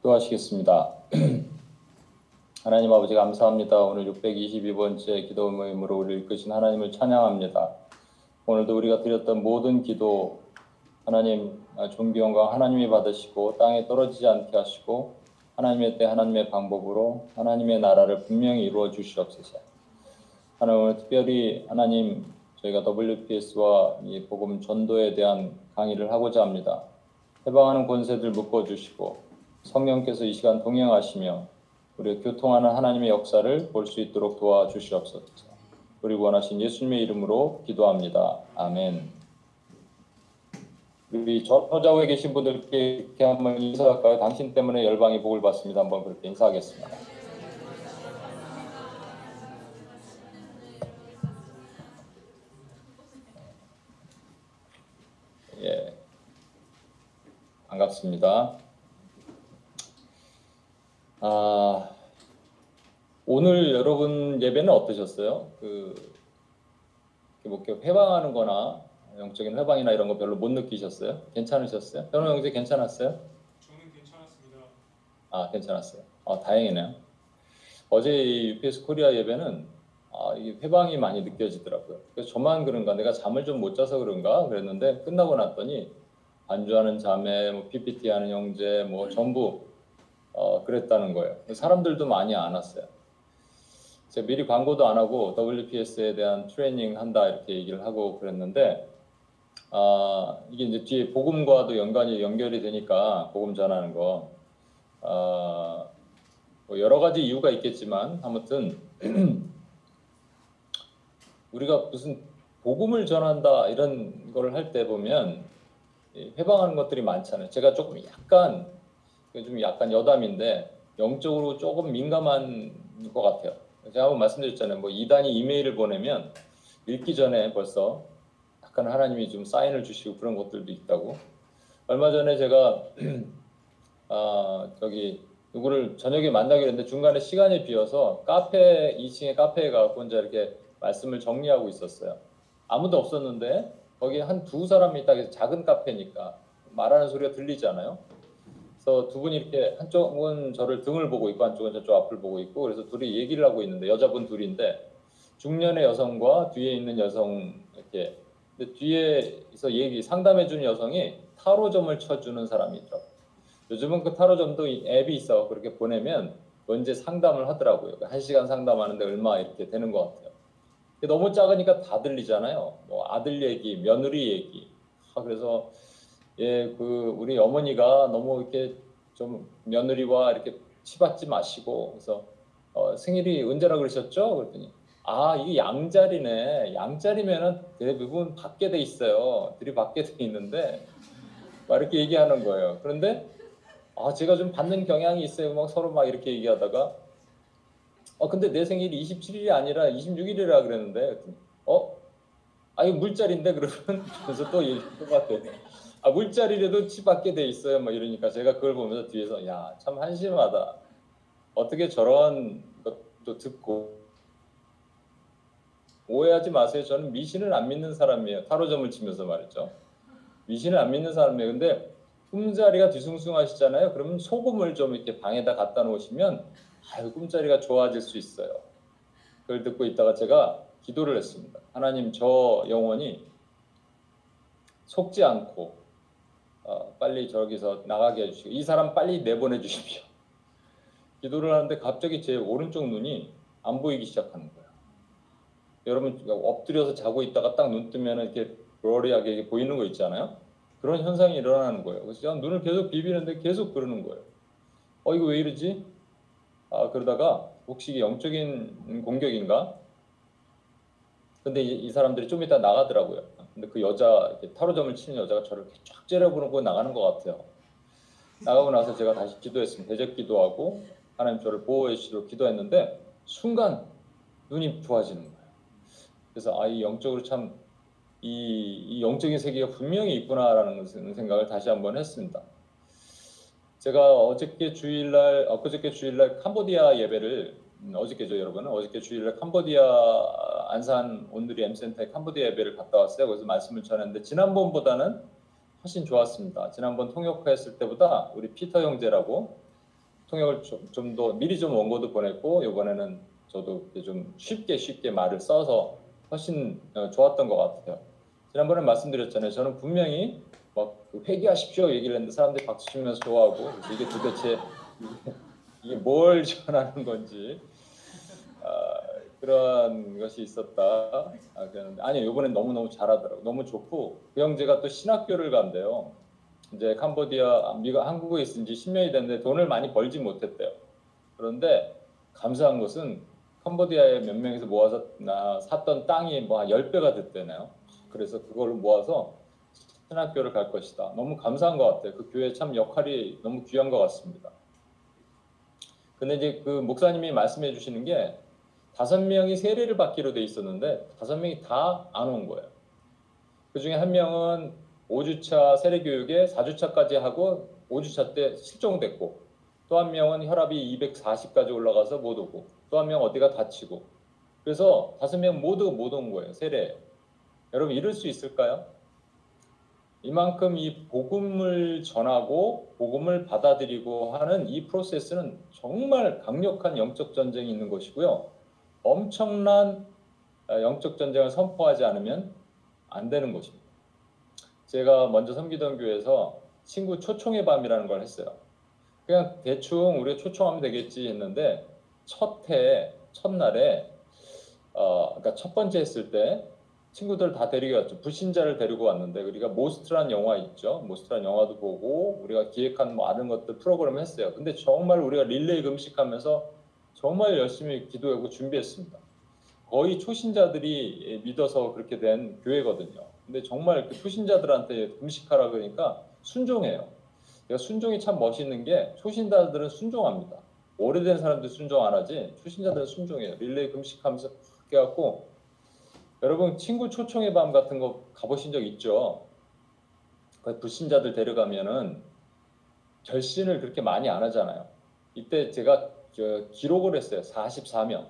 기도하시겠습니다. 하나님 아버지 감사합니다. 오늘 622번째 기도 모임으로 우리를 이끄신 하나님을 찬양합니다. 오늘도 우리가 드렸던 모든 기도 하나님 영광 하나님이 받으시고 땅에 떨어지지 않게 하시고 하나님의 때 하나님의 방법으로 하나님의 나라를 분명히 이루어 주시옵소서. 하나님 오늘 특별히 하나님 저희가 WPS와 이 복음 전도에 대한 강의를 하고자 합니다. 해방하는 권세들 묶어 주시고 성령께서 이 시간 동행하시며 우리 교통하는 하나님의 역사를 볼 수 있도록 도와주시옵소서. 우리 원하신 예수님의 이름으로 기도합니다. 아멘. 우리 전호자후에 계신 분들께 이렇게 한번 인사할까요? 당신 때문에 열방이 복을 받습니다. 한번 그렇게 인사하겠습니다. 예, 반갑습니다. 아, 오늘 여러분 예배는 어떠셨어요? 그, 뭐 이렇게 회방하는 거나 영적인 회방이나 이런 거 별로 못 느끼셨어요? 괜찮으셨어요? 현우 형제 괜찮았어요? 저는 괜찮았습니다. 아, 괜찮았어요. 아, 다행이네요. 어제 이 UPS 코리아 예배는 아, 이게 회방이 많이 느껴지더라고요. 그래서 저만 그런가, 내가 잠을 좀 못 자서 그런가 그랬는데 끝나고 났더니 반주하는 자매, 뭐 PPT 하는 형제, 뭐 전부 어, 그랬다는 거예요. 사람들도 많이 안 왔어요. 제가 미리 광고도 안 하고 WPS에 대한 트레이닝 한다 이렇게 얘기를 하고 그랬는데 아, 이게 이제 뒤에 복음과도 연관이 연결이 되니까 복음 전하는 거 아, 뭐 여러 가지 이유가 있겠지만 아무튼 우리가 무슨 복음을 전한다 이런 거를 할 때 보면 이 회방하는 것들이 많잖아요. 제가 조금 약간 좀 약간 여담인데 영적으로 조금 민감한 것 같아요. 제가 한번 말씀드렸잖아요. 뭐 이단이 이메일을 보내면 읽기 전에 벌써 약간 하나님이 좀 사인을 주시고 그런 것들도 있다고. 얼마 전에 제가 아 저기 누구를 저녁에 만나기로 했는데 중간에 시간이 비어서 카페 2층에 카페에 가고 혼자 이렇게 말씀을 정리하고 있었어요. 아무도 없었는데 거기 한 두 사람이 딱 해서 작은 카페니까 말하는 소리가 들리잖아요. 그래서 두 분이 이렇게 한쪽은 저를 등을 보고 있고 한쪽은 저쪽 앞을 보고 있고 그래서 둘이 얘기를 하고 있는데 여자분 둘인데 중년의 여성과 뒤에 있는 여성 이렇게 근데 뒤에서 얘기 상담해 주는 여성이 타로점을 쳐주는 사람이 있더라고. 요즘은 그 타로점도 이 앱이 있어 그렇게 보내면 언제 상담을 하더라고요. 그한 시간 상담하는데 얼마 이렇게 되는 것 같아요. 너무 작으니까 다 들리잖아요. 뭐 아들 얘기, 며느리 얘기. 아, 그래서 예, 그 우리 어머니가 너무 이렇게 좀 며느리와 이렇게 치받지 마시고 그래서 어, 생일이 언제라 그러셨죠? 그랬더니 아 이게 양자리네. 양자리면은 대부분 받게 돼 있어요. 들이 받게 돼 있는데 막 이렇게 얘기하는 거예요. 그런데 아 제가 좀 받는 경향이 있어요. 막 서로 막 이렇게 얘기하다가 어 근데 내 생일이 27일이 아니라 26일이라 그랬는데 그랬더니, 어? 아 이거 물자리인데 그러면 그래서 또 얘기 똑같아요. 아 물자리라도 치 받게 돼 있어요. 막 이러니까 제가 그걸 보면서 뒤에서 야 참 한심하다. 어떻게 저런 것도 듣고 오해하지 마세요. 저는 미신을 안 믿는 사람이에요. 타로점을 치면서 말이죠. 미신을 안 믿는 사람이에요. 근데 꿈자리가 뒤숭숭하시잖아요. 그러면 소금을 좀 이렇게 방에다 갖다 놓으시면 아유 꿈자리가 좋아질 수 있어요. 그걸 듣고 있다가 제가 기도를 했습니다. 하나님 저 영혼이 속지 않고 어, 빨리 저기서 나가게 해주시고 이 사람 빨리 내보내 주십시오. 기도를 하는데 갑자기 제 오른쪽 눈이 안 보이기 시작하는 거예요. 여러분 엎드려서 자고 있다가 딱 눈 뜨면 이렇게 러리하게 보이는 거 있잖아요. 그런 현상이 일어나는 거예요. 그래서 눈을 계속 비비는데 계속 그러는 거예요. 어 이거 왜 이러지? 아 그러다가 혹시 영적인 공격인가? 근데 이, 이 사람들이 좀 이따 나가더라고요. 근데 그 여자 타로점을 치는 여자가 저를 쫙 째려보고 나가는 것 같아요. 나가고 나서 제가 다시 기도했습니다. 대적 기도하고 하나님 저를 보호해 주시도록 기도했는데 순간 눈이 좋아지는 거예요. 그래서 아이 영적으로 참 이, 이 영적인 세계가 분명히 있구나라는 생각을 다시 한번 했습니다. 제가 어저께 주일날 엊그저께 주일날 캄보디아 예배를 음, 어저께죠 여러분 어저께 주일날 캄보디아 안산 온누리 M센터에 캄보디아 예배를 갔다 왔어요. 그래서 말씀을 전했는데 지난번보다는 훨씬 좋았습니다. 지난번 통역했을 때보다 우리 피터 형제라고 통역을 좀 더 미리 좀 원고도 보냈고 이번에는 저도 좀 쉽게 쉽게 말을 써서 훨씬 어, 좋았던 것 같아요. 지난번에 말씀드렸잖아요. 저는 분명히 막그 회개하십시오 얘기를 했는데 사람들이 박수 치면서 좋아하고 이게 도대체 이게, 뭘 전하는 건지 아, 그런 것이 있었다. 아, 그랬는데 아니 이번엔 너무 너무 잘하더라고. 너무 좋고 그 형제가 또 신학교를 간대요. 이제 캄보디아, 미국, 한국에 있은 지 10년이 됐는데 돈을 많이 벌지 못했대요. 그런데 감사한 것은 캄보디아에 몇 명에서 모아서 나 샀던 땅이 뭐 한 10배가 됐대네요. 그래서 그걸 모아서 신학교를 갈 것이다. 너무 감사한 것 같아요. 그 교회 참 역할이 너무 귀한 것 같습니다. 근데 이제 그 목사님이 말씀해 주시는 게 다섯 명이 세례를 받기로 돼 있었는데 다섯 명이 다 안 온 거예요. 그 중에 한 명은 5주차 세례 교육에 4주차까지 하고 5주차 때 실종됐고 또 한 명은 혈압이 240까지 올라가서 못 오고 또 한 명 어디가 다치고 그래서 다섯 명 모두 못 온 거예요. 세례. 여러분 이럴 수 있을까요? 이만큼 이 복음을 전하고 복음을 받아들이고 하는 이 프로세스는 정말 강력한 영적 전쟁이 있는 것이고요. 엄청난 어, 영적 전쟁을 선포하지 않으면 안 되는 것입니다. 제가 먼저 섬기던 교회에서 친구 초청의 밤이라는 걸 했어요. 그냥 대충 우리가 초청하면 되겠지 했는데 첫 해 첫날에 어 그러니까 첫 번째 했을 때 친구들 다 데리고 왔죠. 불신자를 데리고 왔는데 우리가 모스트란 영화 있죠. 모스트란 영화도 보고 우리가 기획한 뭐 많은 것들 프로그램 했어요. 근데 정말 우리가 릴레이 금식하면서 정말 열심히 기도하고 준비했습니다. 거의 초신자들이 믿어서 그렇게 된 교회거든요. 근데 정말 그 초신자들한테 금식하라 그러니까 순종해요. 내가 순종이 참 멋있는 게 초신자들은 순종합니다. 오래된 사람들 순종 안 하지 초신자들은 순종해요. 릴레이 금식하면서 그렇게 갖고 여러분 친구 초청의 밤 같은 거 가보신 적 있죠? 그 불신자들 데려가면은 결신을 그렇게 많이 안 하잖아요. 이때 제가 기록을 했어요. 44명.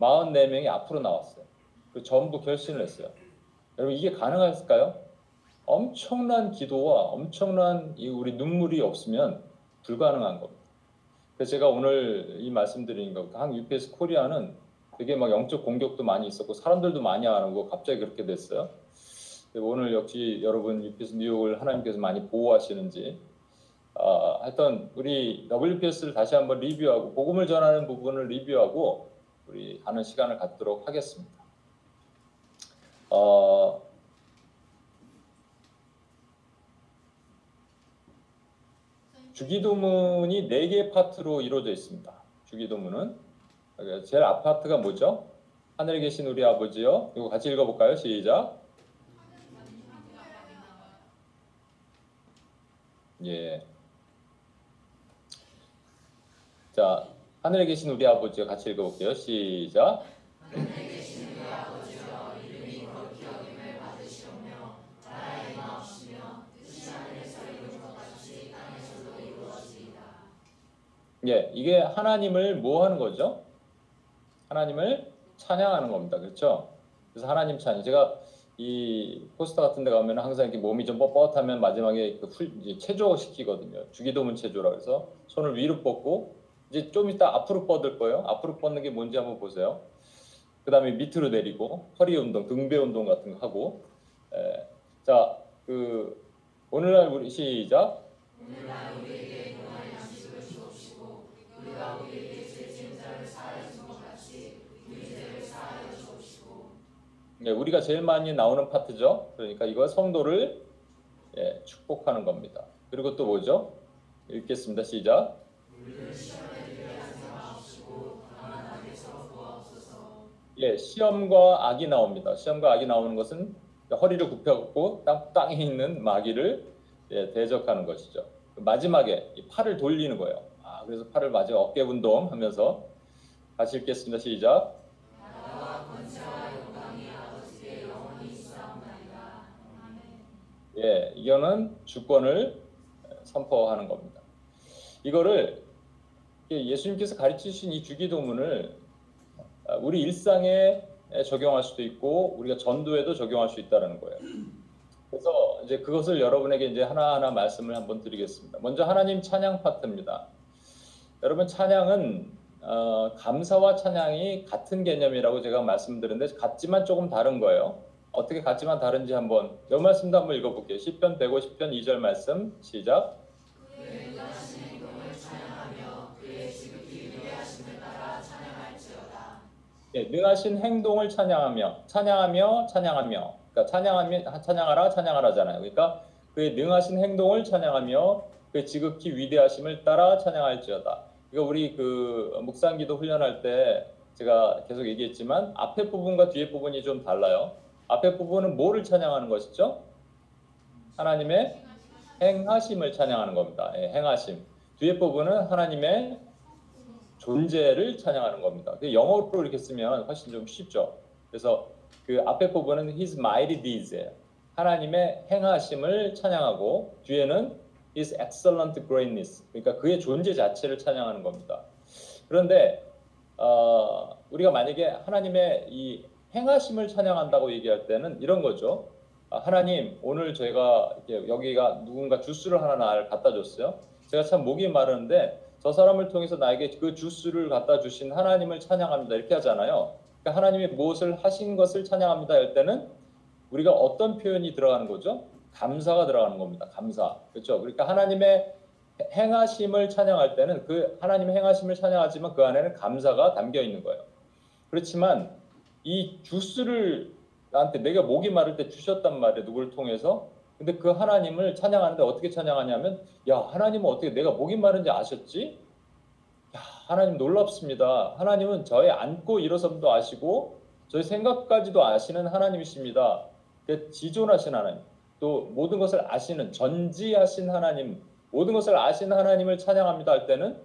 44명이 앞으로 나왔어요. 그 전부 결신을 했어요. 여러분 이게 가능할까요? 엄청난 기도와 엄청난 우리 눈물이 없으면 불가능한 겁니다. 그래서 제가 오늘 이 말씀드리는 거, 한 UPS 코리아는 되게 막 영적 공격도 많이 있었고 사람들도 많이 안 오고 갑자기 그렇게 됐어요. 오늘 역시 여러분 UPS 뉴욕을 하나님께서 많이 보호하시는지 아, 하여튼 우리 WPS를 다시 한번 리뷰하고 복음을 전하는 부분을 리뷰하고 우리 하는 시간을 갖도록 하겠습니다. 어, 주기도문이 네 개 파트로 이루어져 있습니다. 주기도문은 제일 아파트가 뭐죠? 하늘에 계신 우리 아버지요. 이거 같이 읽어볼까요? 시작. 예. 자, 하늘에 계신 우리 아버지요. 같이 읽어볼게요. 시작. 예, 이게 하나님을 뭐 하는 거죠? 하나님을 찬양하는 겁니다. 그렇죠? 그래서 하나님 찬양. 제가 이 포스터 같은 데 가면 항상 이렇게 몸이 좀 뻣뻣하면 마지막에 그 훌, 체조 시키거든요. 주기도문 체조라 그래서 손을 위로 뻗고 이제 좀 이따 앞으로 뻗을 거예요. 앞으로 뻗는 게 뭔지 한번 보세요. 그 다음에 밑으로 내리고 허리 운동, 등배 운동 같은 거 하고 에, 자, 그 오늘날 우리 시작 오늘날 우리에게 영원한 양식을 주옵시고 우리가 우리에게 죄진 자를 사하여 네, 우리가 제일 많이 나오는 파트죠. 그러니까 이거 성도를 예, 축복하는 겁니다. 그리고 또 뭐죠? 읽겠습니다. 시작. 예, 시험과 악이 나옵니다. 시험과 악이 나오는 것은 허리를 굽혀갖고 땅, 땅에 있는 마귀를 예, 대적하는 것이죠. 마지막에 팔을 돌리는 거예요. 아, 그래서 팔을 마지막 어깨 운동하면서 다시 읽겠습니다. 시작. 예, 이거는 주권을 선포하는 겁니다. 이거를 예수님께서 가르치신 이 주기도문을 우리 일상에 적용할 수도 있고 우리가 전도에도 적용할 수 있다는 거예요. 그래서 이제 그것을 여러분에게 이제 하나하나 말씀을 한번 드리겠습니다. 먼저 하나님 찬양 파트입니다. 여러분 찬양은 어, 감사와 찬양이 같은 개념이라고 제가 말씀드렸는데 같지만 조금 다른 거예요. 어떻게 같지만 다른지 한번 몇 말씀도 한번 읽어볼게요. 10편 150편 2절 말씀 시작. 예, 능하신 행동을 찬양하며 찬양하며 찬양하며 그러니까 찬양하며 찬양하라 찬양하라잖아요. 그러니까 그의 능하신 행동을 찬양하며 그의 지극히 위대하심을 따라 찬양할지어다. 이거 우리 그 묵상기도 훈련할 때 제가 계속 얘기했지만 앞에 부분과 뒤에 부분이 좀 달라요. 앞에 부분은 뭐를 찬양하는 것이죠? 하나님의 행하심을 찬양하는 겁니다. 예, 행하심. 뒤에 부분은 하나님의 존재를 찬양하는 겁니다. 그 영어로 이렇게 쓰면 훨씬 좀 쉽죠. 그래서 그 앞에 부분은 His mighty deeds예요. 하나님의 행하심을 찬양하고 뒤에는 His excellent greatness. 그러니까 그의 존재 자체를 찬양하는 겁니다. 그런데 어, 우리가 만약에 하나님의 이 행하심을 찬양한다고 얘기할 때는 이런 거죠. 아, 하나님 오늘 저희가 여기가 누군가 주스를 하나 날 갖다 줬어요. 제가 참 목이 마르는데 저 사람을 통해서 나에게 그 주스를 갖다 주신 하나님을 찬양합니다. 이렇게 하잖아요. 그러니까 하나님이 무엇을 하신 것을 찬양합니다 할 때는 우리가 어떤 표현이 들어가는 거죠? 감사가 들어가는 겁니다. 감사. 그렇죠? 그러니까 하나님의 행하심을 찬양할 때는 그 하나님의 행하심을 찬양하지만 그 안에는 감사가 담겨 있는 거예요. 그렇지만 이 주스를 나한테 내가 목이 마를 때 주셨단 말이에요. 누구를 통해서. 근데 그 하나님을 찬양하는데 어떻게 찬양하냐면 야 하나님은 어떻게 내가 목이 마른지 아셨지? 야 하나님 놀랍습니다. 하나님은 저의 앉고 일어섬도 아시고 저의 생각까지도 아시는 하나님이십니다. 지존하신 하나님 또 모든 것을 아시는 전지하신 하나님 모든 것을 아시는 하나님을 찬양합니다 할 때는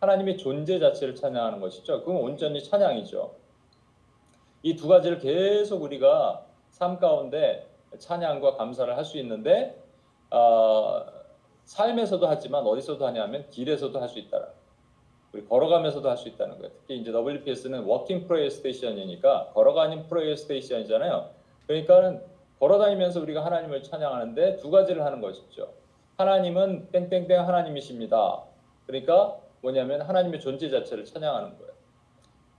하나님의 존재 자체를 찬양하는 것이죠. 그건 온전히 찬양이죠. 이 두 가지를 계속 우리가 삶 가운데 찬양과 감사를 할 수 있는데 어, 삶에서도 하지만 어디서도 하냐면 길에서도 할 수 있다. 우리 걸어가면서도 할 수 있다는 거예요. 특히 이제 WPS는 Walking Prayer Station이니까 걸어가는 prayer station이잖아요. 그러니까는 걸어다니면서 우리가 하나님을 찬양하는데 두 가지를 하는 것이죠. 하나님은 땡땡땡 하나님이십니다. 그러니까 뭐냐면 하나님의 존재 자체를 찬양하는 거예요.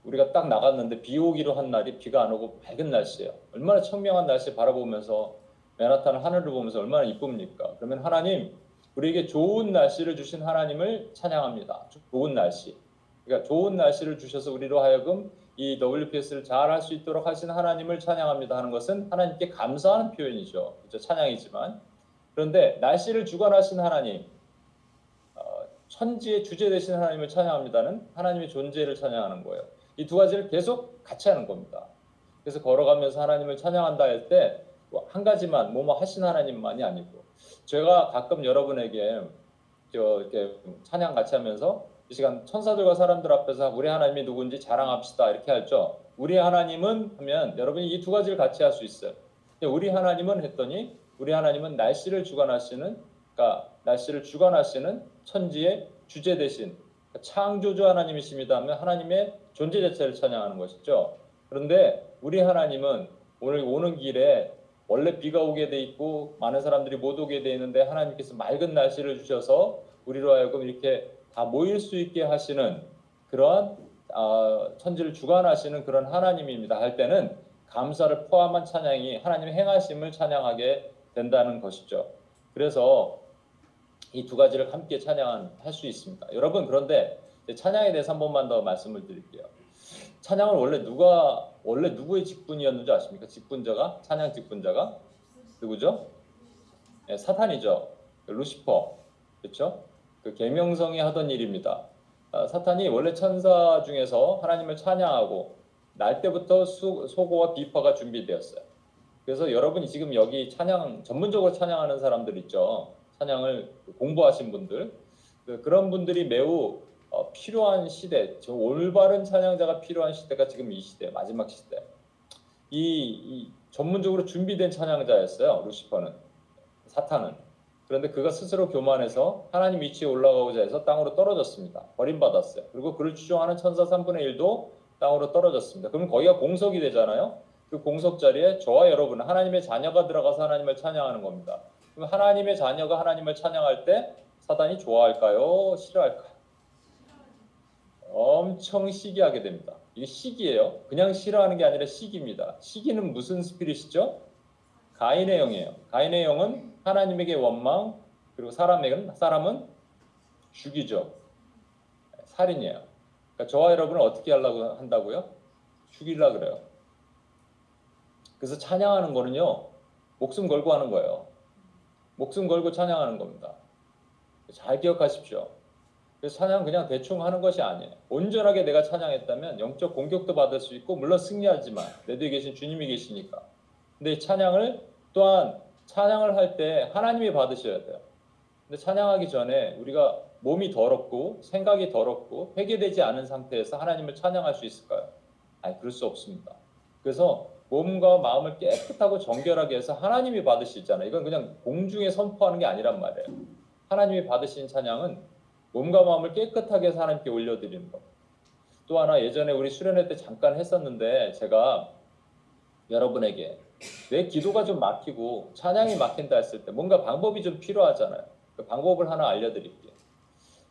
우리가 딱 나갔는데 비 오기로 한 날이 비가 안 오고 밝은 날씨예요. 얼마나 청명한 날씨 바라보면서 맨하탄 하늘을 보면서 얼마나 이쁩니까? 그러면 하나님 우리에게 좋은 날씨를 주신 하나님을 찬양합니다. 좋은 날씨. 그러니까 좋은 날씨를 주셔서 우리로 하여금 이 WPS를 잘 할 수 있도록 하신 하나님을 찬양합니다 하는 것은 하나님께 감사하는 표현이죠. 그렇죠? 찬양이지만 그런데 날씨를 주관하신 하나님, 어, 천지의 주제 되신 하나님을 찬양합니다는 하나님의 존재를 찬양하는 거예요. 이 두 가지를 계속 같이 하는 겁니다. 그래서 걸어가면서 하나님을 찬양한다 할 때 한 가지만 뭐뭐 하신 하나님만이 아니고 제가 가끔 여러분에게 저 이렇게 찬양 같이 하면서 이 시간 천사들과 사람들 앞에서 우리 하나님이 누군지 자랑합시다 이렇게 하죠. 우리 하나님은 하면 여러분이 이 두 가지를 같이 할 수 있어요. 우리 하나님은 했더니 우리 하나님은 날씨를 주관하시는 그러니까 날씨를 주관하시는 천지의 주제 대신 창조주 하나님이십니다 하면 하나님의 존재 자체를 찬양하는 것이죠. 그런데 우리 하나님은 오늘 오는 길에 원래 비가 오게 돼 있고 많은 사람들이 못 오게 돼 있는데 하나님께서 맑은 날씨를 주셔서 우리로 하여금 이렇게 다 모일 수 있게 하시는 그러한 어, 천지를 주관하시는 그런 하나님입니다. 할 때는 감사를 포함한 찬양이 하나님의 행하심을 찬양하게 된다는 것이죠. 그래서 이 두 가지를 함께 찬양할 수 있습니다. 여러분 그런데 찬양에 대해서 한 번만 더 말씀을 드릴게요. 찬양은 원래 누가 원래 누구의 직분이었는지 아십니까? 직분자가 찬양 직분자가 누구죠? 네, 사탄이죠. 루시퍼 그렇죠? 그 계명성이 하던 일입니다. 아, 사탄이 원래 천사 중에서 하나님을 찬양하고 날 때부터 수, 소고와 비파가 준비되었어요. 그래서 여러분이 지금 여기 찬양 전문적으로 찬양하는 사람들 있죠. 찬양을 공부하신 분들 그, 그런 분들이 매우 어, 필요한 시대, 저 올바른 찬양자가 필요한 시대가 지금 이 시대, 마지막 시대. 이, 이 전문적으로 준비된 찬양자였어요. 루시퍼는 사탄은. 그런데 그가 스스로 교만해서 하나님 위치에 올라가고자 해서 땅으로 떨어졌습니다. 버림받았어요. 그리고 그를 추종하는 천사 3분의 1도 땅으로 떨어졌습니다. 그럼 거기가 공석이 되잖아요. 그 공석 자리에 저와 여러분 하나님의 자녀가 들어가서 하나님을 찬양하는 겁니다. 그럼 하나님의 자녀가 하나님을 찬양할 때 사단이 좋아할까요? 싫어할까요? 엄청 시기하게 됩니다. 이게 시기예요. 그냥 싫어하는 게 아니라 시기입니다. 시기는 무슨 스피릿이죠? 가인의 영이에요. 가인의 영은 하나님에게 원망 그리고 사람에게는 사람은 죽이죠. 살인이에요. 그러니까 저와 여러분은 어떻게 하려고 한다고요? 죽이려 그래요. 그래서 찬양하는 거는요. 목숨 걸고 하는 거예요. 목숨 걸고 찬양하는 겁니다. 잘 기억하십시오. 그래서 찬양 그냥 대충 하는 것이 아니에요. 온전하게 내가 찬양했다면 영적 공격도 받을 수 있고 물론 승리하지만 내 뒤에 계신 주님이 계시니까. 근데 찬양을 또한 찬양을 할 때 하나님이 받으셔야 돼요. 근데 찬양하기 전에 우리가 몸이 더럽고 생각이 더럽고 회개되지 않은 상태에서 하나님을 찬양할 수 있을까요? 아니 그럴 수 없습니다. 그래서 몸과 마음을 깨끗하고 정결하게 해서 하나님이 받으시잖아요. 이건 그냥 공중에 선포하는 게 아니란 말이에요. 하나님이 받으신 찬양은 몸과 마음을 깨끗하게 하나님께 올려드리는 것. 또 하나 예전에 우리 수련회 때 잠깐 했었는데 제가 여러분에게 내 기도가 좀 막히고 찬양이 막힌다 했을 때 뭔가 방법이 좀 필요하잖아요. 그 방법을 하나 알려드릴게요.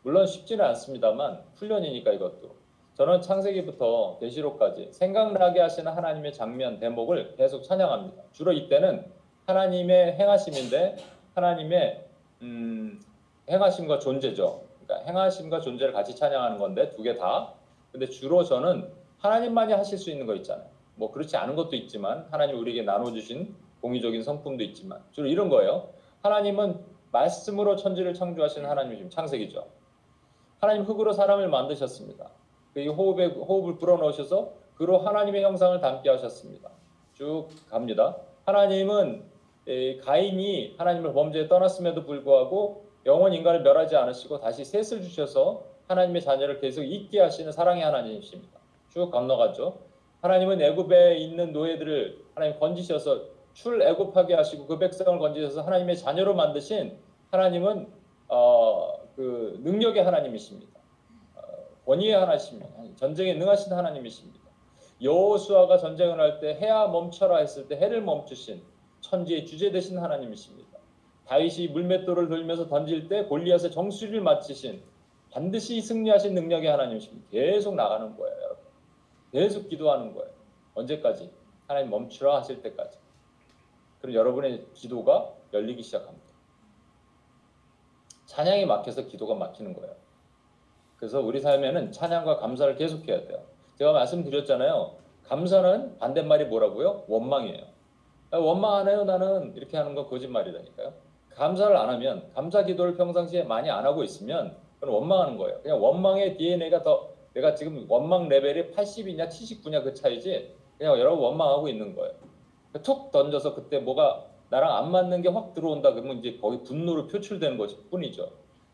물론 쉽지는 않습니다만 훈련이니까 이것도 저는 창세기부터 계시록까지 생각나게 하시는 하나님의 장면 대목을 계속 찬양합니다. 주로 이때는 하나님의 행하심인데 하나님의 음, 행하심과 존재죠. 그러니까 행하심과 존재를 같이 찬양하는 건데 두 개 다. 근데 주로 저는 하나님만이 하실 수 있는 거 있잖아요. 뭐 그렇지 않은 것도 있지만 하나님 우리에게 나눠주신 공의적인 성품도 있지만 주로 이런 거예요. 하나님은 말씀으로 천지를 창조하신 하나님이 지금 창세기죠. 하나님 흙으로 사람을 만드셨습니다. 그 호흡에 호흡을 불어넣으셔서 그로 하나님의 형상을 담게 하셨습니다. 쭉 갑니다. 하나님은 가인이 하나님을 범죄에 떠났음에도 불구하고 영원 인간을 멸하지 않으시고 다시 셋을 주셔서 하나님의 자녀를 계속 있게 하시는 사랑의 하나님이십니다. 쭉 건너가죠. 하나님은 애굽에 있는 노예들을 하나님 건지셔서 출애굽하게 하시고 그 백성을 건지셔서 하나님의 자녀로 만드신 하나님은 어, 그 능력의 하나님이십니다. 어, 권위의 하나님입니다. 전쟁에 능하신 하나님이십니다. 여호수아가 전쟁을 할 때 해야 멈춰라 했을 때 해를 멈추신 천지의 주제 되신 하나님이십니다. 다윗이 물맷돌을 돌면서 던질 때 골리앗의 정수리를 맞추신 반드시 승리하신 능력의 하나님이십니다. 계속 나가는 거예요, 여러분. 계속 기도하는 거예요. 언제까지? 하나님 멈추라 하실 때까지. 그럼 여러분의 기도가 열리기 시작합니다. 찬양이 막혀서 기도가 막히는 거예요. 그래서 우리 삶에는 찬양과 감사를 계속해야 돼요. 제가 말씀드렸잖아요. 감사는 반대말이 뭐라고요? 원망이에요. 원망하네요 나는 이렇게 하는 건 거짓말이라니까요. 감사를 안 하면 감사 기도를 평상시에 많이 안 하고 있으면 그건 원망하는 거예요. 그냥 원망의 DNA가 더 내가 지금 원망 레벨이 80이냐 79냐 그 차이지 그냥 여러분 원망하고 있는 거예요. 툭 던져서 그때 뭐가 나랑 안 맞는 게 확 들어온다 그러면 이제 거기 분노로 표출되는 것일 뿐이죠.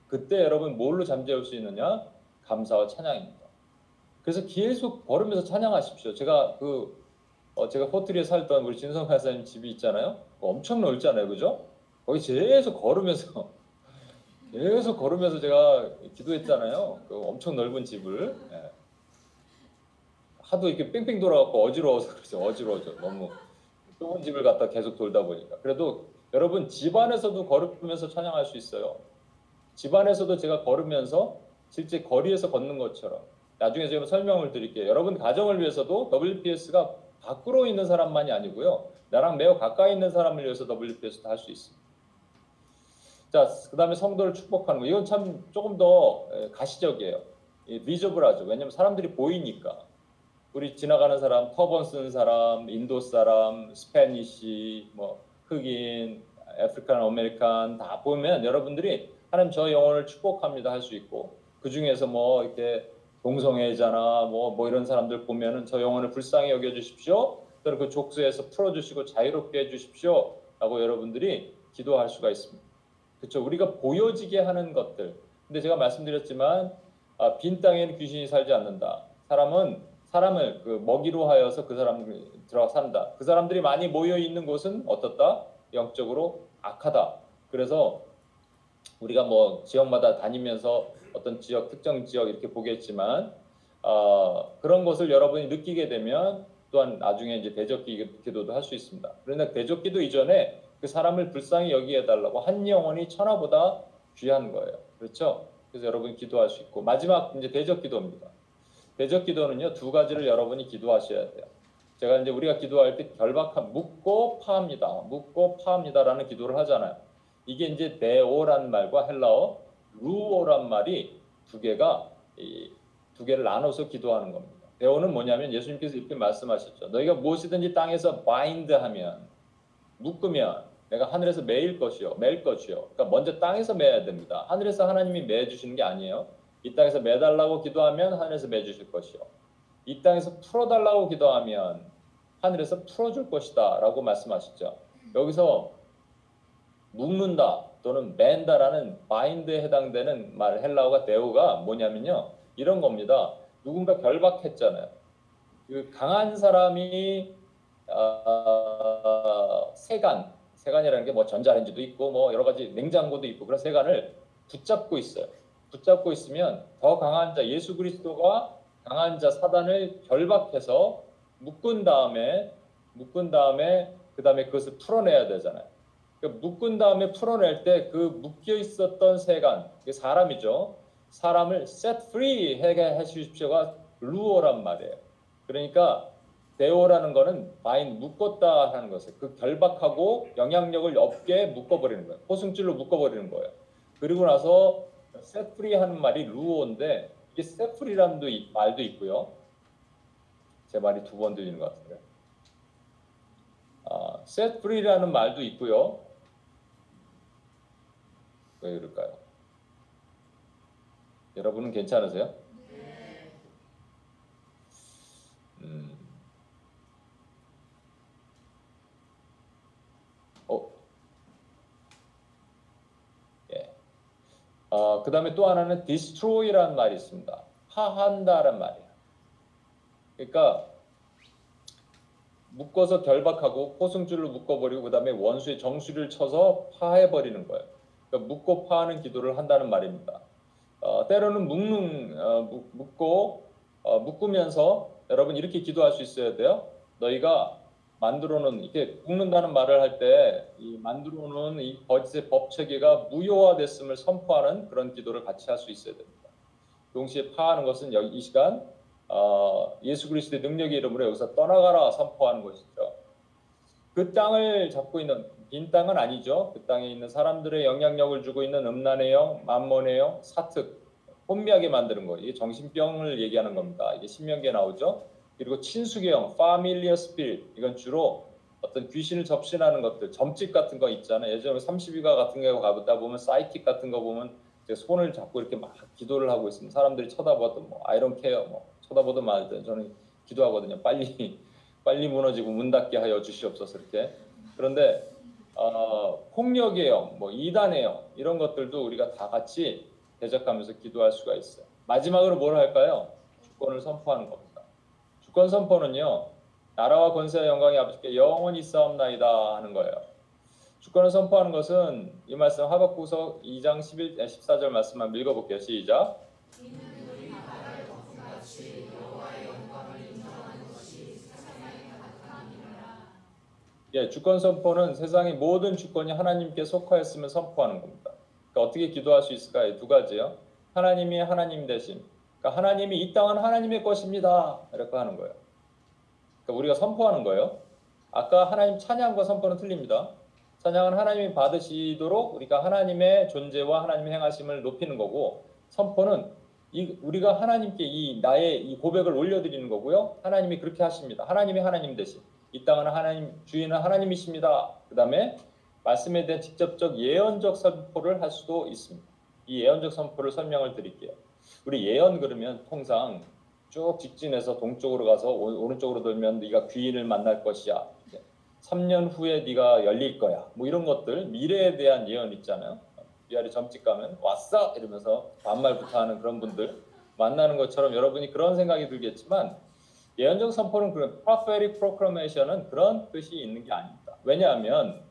그때 여러분 뭘로 잠재울 수 있느냐? 감사와 찬양입니다. 그래서 계속 걸으면서 찬양하십시오. 제가 그 어, 제가 호텔에 살던 우리 진성 회사님 집이 있잖아요. 엄청 넓잖아요, 그죠? 거기 계속 걸으면서 계속 걸으면서 제가 기도했잖아요. 그 엄청 넓은 집을 예. 하도 이렇게 뺑뺑 돌아갖고 어지러워서 그러죠. 어지러워져 너무 좁은 집을 갖다 계속 돌다 보니까 그래도 여러분 집 안에서도 걸으면서 찬양할 수 있어요. 집 안에서도 제가 걸으면서 실제 거리에서 걷는 것처럼 나중에 제가 설명을 드릴게요. 여러분 가정을 위해서도 WPS가 밖으로 있는 사람만이 아니고요. 나랑 매우 가까이 있는 사람을 위해서 WPS도 할 수 있습니다. 자, 그 다음에 성도를 축복하는 거. 이건 참 조금 더 가시적이에요. visible하죠. 왜냐면 사람들이 보이니까. 우리 지나가는 사람, 터번 쓰는 사람, 인도 사람, Spanish, 뭐 흑인, African, American 다 보면 여러분들이 하나님 저 영혼을 축복합니다 할 수 있고 그 중에서 뭐 이렇게 동성애자나 뭐, 뭐 이런 사람들 보면은 저 영혼을 불쌍히 여겨 주십시오. 또는 그 족쇄에서 풀어 주시고 자유롭게 해 주십시오. 라고 여러분들이 기도할 수가 있습니다. 그렇죠. 우리가 보여지게 하는 것들. 근데 제가 말씀드렸지만 아, 빈 땅에는 귀신이 살지 않는다. 사람은 사람을 그 먹이로 하여서 그 사람들이 들어가 산다. 그 사람들이 많이 모여 있는 곳은 어떻다? 영적으로 악하다. 그래서 우리가 뭐 지역마다 다니면서 어떤 지역 특정 지역 이렇게 보겠지만 어, 그런 것을 여러분이 느끼게 되면 또한 나중에 이제 대적 기도도 할 수 있습니다. 그러나 대적 기도 이전에 그 사람을 불쌍히 여기해 달라고 한 영혼이 천하보다 귀한 거예요. 그렇죠? 그래서 여러분 기도할 수 있고 마지막 이제 대적 기도입니다. 대적 기도는요 두 가지를 여러분이 기도하셔야 돼요. 제가 이제 우리가 기도할 때 결박한 묻고 파합니다. 묻고 파합니다라는 기도를 하잖아요. 이게 이제 데오란 말과 헬라어 루오란 말이 두 개가 이, 두 개를 나눠서 기도하는 겁니다. 데오는 뭐냐면 예수님께서 이렇게 말씀하셨죠. 너희가 무엇이든지 땅에서 바인드하면 묶으면 내가 하늘에서 매일 것이요, 맬 것이요. 그러니까 먼저 땅에서 매야 됩니다. 하늘에서 하나님이 매 주시는 게 아니에요. 이 땅에서 매달라고 기도하면 하늘에서 매 주실 것이요. 이 땅에서 풀어 달라고 기도하면 하늘에서 풀어 줄 것이다라고 말씀하셨죠. 여기서 묶는다 또는 맨다라는 바인드에 해당되는 말 헬라어가 데오가 뭐냐면요 이런 겁니다. 누군가 결박했잖아요. 그 강한 사람이 어, 세간 세간이라는 게 뭐 전자레인지도 있고 뭐 여러 가지 냉장고도 있고 그런 세간을 붙잡고 있어요. 붙잡고 있으면 더 강한 자 예수 그리스도가 강한 자 사단을 결박해서 묶은 다음에 묶은 다음에 그 다음에 그것을 풀어내야 되잖아요. 그 묶은 다음에 풀어낼 때 그 묶여 있었던 세간, 그 사람이죠. 사람을 set free 하게 해주십시오가 루어란 말이에요. 그러니까 데오라는 거는 바인 묶었다 하는 것을 그 결박하고 영향력을 없게 묶어버리는 거예요. 포승줄로 묶어버리는 거예요. 그리고 나서 free 하는 말이 루어인데 이게 free라는 말도 있고요. 제 말이 두 번 들리는 것 같은데. 아, free라는 말도 있고요. 왜 그럴까요? 여러분은 괜찮으세요? 음. 어. 예. 어, 그 다음에 또 하나는 destroy라는 말이 있습니다. 파한다란 말이에요. 그러니까 묶어서 결박하고 포승줄로 묶어버리고 그 다음에 원수의 정수리를 쳐서 파해버리는 거예요. 그러니까 묶고 파하는 기도를 한다는 말입니다. 어, 때로는 묶는 어, 묶고 어, 묶으면서 여러분 이렇게 기도할 수 있어야 돼요. 너희가 만들어놓은 이렇게 묶는다는 말을 할 때 이 만들어놓은 이 거짓의 법 체계가 무효화됐음을 선포하는 그런 기도를 같이 할 수 있어야 됩니다. 동시에 파하는 것은 여기 이 시간 어, 예수 그리스도의 능력의 이름으로 여기서 떠나가라 선포하는 것이죠. 그 땅을 잡고 있는 빈 땅은 아니죠. 그 땅에 있는 사람들의 영향력을 주고 있는 음란의 영, 만몬의 영, 사특, 혼미하게 만드는 거. 이게 정신병을 얘기하는 겁니다. 이게 신명기에 나오죠. 그리고 친숙의 영, familiar spirit. 이건 주로 어떤 귀신을 접신하는 것들, 점집 같은 거 있잖아요. 예전에 32가 같은 거 가보다 보면 사이킥 같은 거 보면 손을 잡고 이렇게 막 기도를 하고 있으면 사람들이 쳐다보던 뭐 아이런 케어 뭐 쳐다보든 말든 저는 기도하거든요. 빨리 빨리 무너지고 문 닫게 하여 주시옵소서 이렇게. 그런데 어, 폭력의 영, 뭐 이단의 영 이런 것들도 우리가 다 같이 대적하면서 기도할 수가 있어요. 마지막으로 뭘 할까요? 주권을 선포하는 겁니다. 주권 선포는요. 나라와 권세와 영광이 아버지께 영원히 싸움나이다 하는 거예요. 주권을 선포하는 것은 이 말씀 하박구서 2장 11, 14절 말씀 만 읽어볼게요. 시작. 예, 주권 선포는 세상의 모든 주권이 하나님께 속하였음을 선포하는 겁니다. 그러니까 어떻게 기도할 수 있을까요? 두 가지요. 하나님이 하나님 대신. 그러니까 하나님이 이 땅은 하나님의 것입니다. 이렇게 하는 거예요. 그러니까 우리가 선포하는 거예요. 아까 하나님 찬양과 선포는 틀립니다. 찬양은 하나님이 받으시도록 우리가 하나님의 존재와 하나님의 행하심을 높이는 거고 선포는 이, 우리가 하나님께 이 나의 이 고백을 올려드리는 거고요. 하나님이 그렇게 하십니다. 하나님이 하나님 대신. 이 땅은 하나님 주인은 하나님이십니다. 그 다음에 말씀에 대한 직접적 예언적 선포를 할 수도 있습니다. 이 예언적 선포를 설명을 드릴게요. 우리 예언 그러면 통상 쭉 직진해서 동쪽으로 가서 오 른쪽으로 돌면 네가 귀인을 만날 것이야. 3년 후에 네가 열릴 거야. 뭐 이런 것들 미래에 대한 예언 있잖아요. 위아래 점찍 가면 왔어 이러면서 반말부터 하는 그런 분들 만나는 것처럼 여러분이 그런 생각이 들겠지만 예언적 선포는 그런 prophetic proclamation은 그런 뜻이 있는 게 아닙니다. 왜냐하면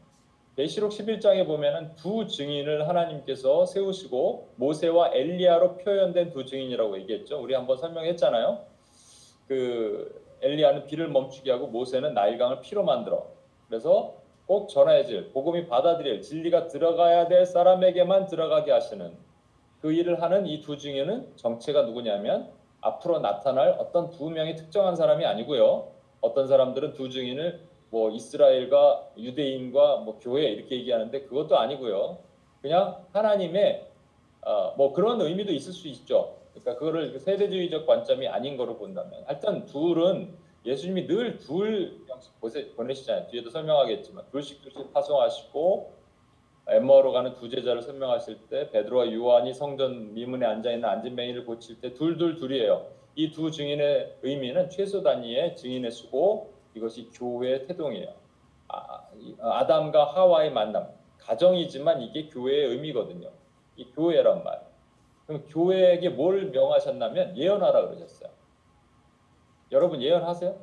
계시록 11장에 보면은 두 증인을 하나님께서 세우시고 모세와 엘리야로 표현된 두 증인이라고 얘기했죠. 우리 한번 설명했잖아요. 그 엘리야는 비를 멈추게 하고 모세는 나일강을 피로 만들어. 그래서 꼭 전해질 복음이 받아들일 진리가 들어가야 될 사람에게만 들어가게 하시는 그 일을 하는 이 두 증인은 정체가 누구냐면 앞으로 나타날 어떤 두 명의 특정한 사람이 아니고요. 어떤 사람들은 두 증인을 뭐 이스라엘과 유대인과 뭐 교회 이렇게 얘기하는데 그것도 아니고요. 그냥 하나님의 어, 뭐 그런 의미도 있을 수 있죠. 그러니까 그거를 세대주의적 관점이 아닌 거로 본다면 하여튼 둘은 예수님이 늘둘 보내시잖아요. 뒤에도 설명하겠지만 둘씩 둘씩 파송하시고 엠머로 가는 두 제자를 설명하실 때 베드로와 요한이 성전 미문에 앉아 있는 안진뱅이를 고칠 때 둘둘 둘이에요. 이 두 증인의 의미는 최소 단위의 증인의 수고 이것이 교회의 태동이에요. 아, 아담과 하와의 만남 가정이지만 이게 교회의 의미거든요. 이 교회란 말. 그럼 교회에게 뭘 명하셨냐면 예언하라 그러셨어요. 여러분 예언하세요?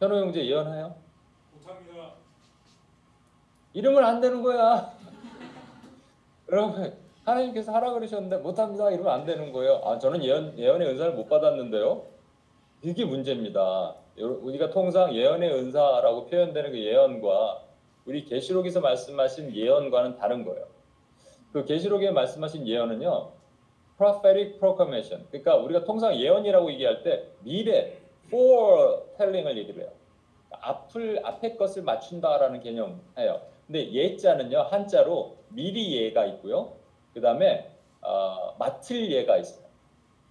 현호 형제 예언해요? 못합니다. 이러면 안 되는 거야. 여러분 하나님께서 하라 그러셨는데 못합니다. 이러면 안 되는 거예요. 아 저는 예언 예언의 은사를 못 받았는데요. 이게 문제입니다. 우리가 통상 예언의 은사라고 표현되는 그 예언과 우리 계시록에서 말씀하신 예언과는 다른 거예요. 그 계시록에 말씀하신 예언은요. prophetic proclamation. 그러니까 우리가 통상 예언이라고 얘기할 때 미래 foretelling을 얘기를 해요. 앞을 앞에 것을 맞춘다라는 개념해요. 근데 예자는요 한자로 미리 예가 있고요. 그 다음에 어, 맡을 예가 있어요.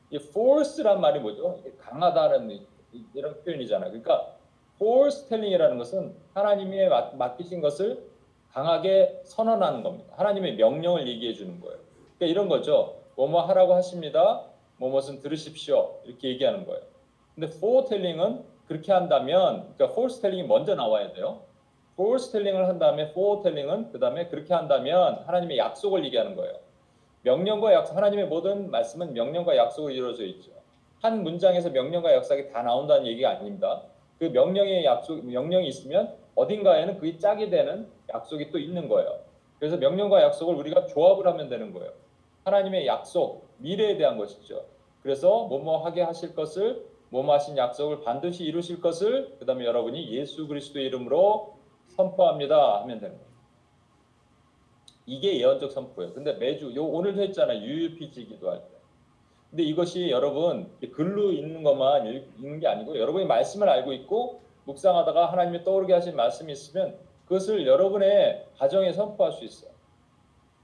이 force란 말이 뭐죠? 강하다는 이런 표현이잖아요. 그러니까 foretelling 것은 하나님이 맡기신 것을 강하게 선언하는 겁니다. 하나님의 명령을 얘기해 주는 거예요. 그러니까 이런 거죠. 뭐뭐 하라고 하십니다. 뭐뭐은 들으십시오. 이렇게 얘기하는 거예요. 근데 foretelling은 그렇게 한다면 그러니까 foretelling이 먼저 나와야 돼요. foretelling을 한 다음에 foretelling은 그 다음에 그렇게 한다면 하나님의 약속을 얘기하는 거예요. 명령과 약속 하나님의 모든 말씀은 명령과 약속으로 이루어져 있죠. 한 문장에서 명령과 약속이 다 나온다는 얘기가 아닙니다. 그 명령의 약속 명령이 있으면 어딘가에는 그게 짝이 되는 약속이 또 있는 거예요. 그래서 명령과 약속을 우리가 조합을 하면 되는 거예요. 하나님의 약속, 미래에 대한 것이죠. 그래서 뭐뭐 하게 하실 것을 뭐뭐 하신 약속을 반드시 이루실 것을 그다음에 여러분이 예수 그리스도의 이름으로 선포합니다 하면 거예요. 이게 예언적 선포예요. 근데 매주 요 오늘도 했잖아요. UUPG 기도할 때. 근데 이것이 여러분 글로 읽는 것만 읽는 게 아니고 여러분이 말씀을 알고 있고 묵상하다가 하나님이 떠오르게 하신 말씀이 있으면 그것을 여러분의 가정에 선포할 수 있어요.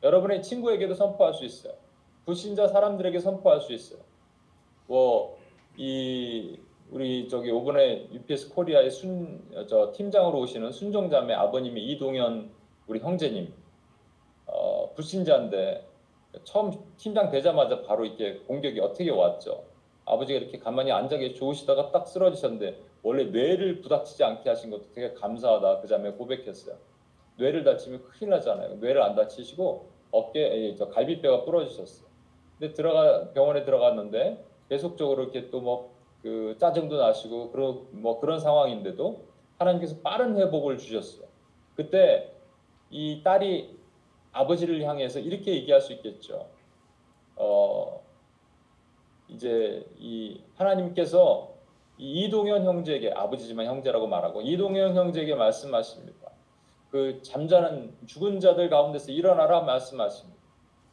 여러분의 친구에게도 선포할 수 있어요. 불신자 사람들에게 선포할 수 있어요. 뭐 이 우리 저기 오번에 UPS 코리아의 순 저 팀장으로 오시는 순종자매 아버님이 이동현 우리 형제님 어, 불신자인데 처음 팀장 되자마자 바로 이렇게 공격이 어떻게 왔죠. 아버지가 이렇게 가만히 앉아 계시 좋으시다가 딱 쓰러지셨는데 원래 뇌를 부닥치지 않게 하신 것도 되게 감사하다 그 자매 고백했어요. 뇌를 다치면 큰일 나잖아요. 뇌를 안 다치시고 어깨 저 갈비뼈가 부러지셨어요. 근데 들어가 병원에 들어갔는데 계속적으로 이렇게 또 뭐 그 짜증도 나시고 그런 뭐 그런 상황인데도 하나님께서 빠른 회복을 주셨어요. 그때 이 딸이 아버지를 향해서 이렇게 얘기할 수 있겠죠. 어, 이제 이 하나님께서 이 이동현 형제에게 아버지지만 형제라고 말하고 이동현 형제에게 말씀하십니다. 그 잠자는 죽은 자들 가운데서 일어나라 말씀하십니다.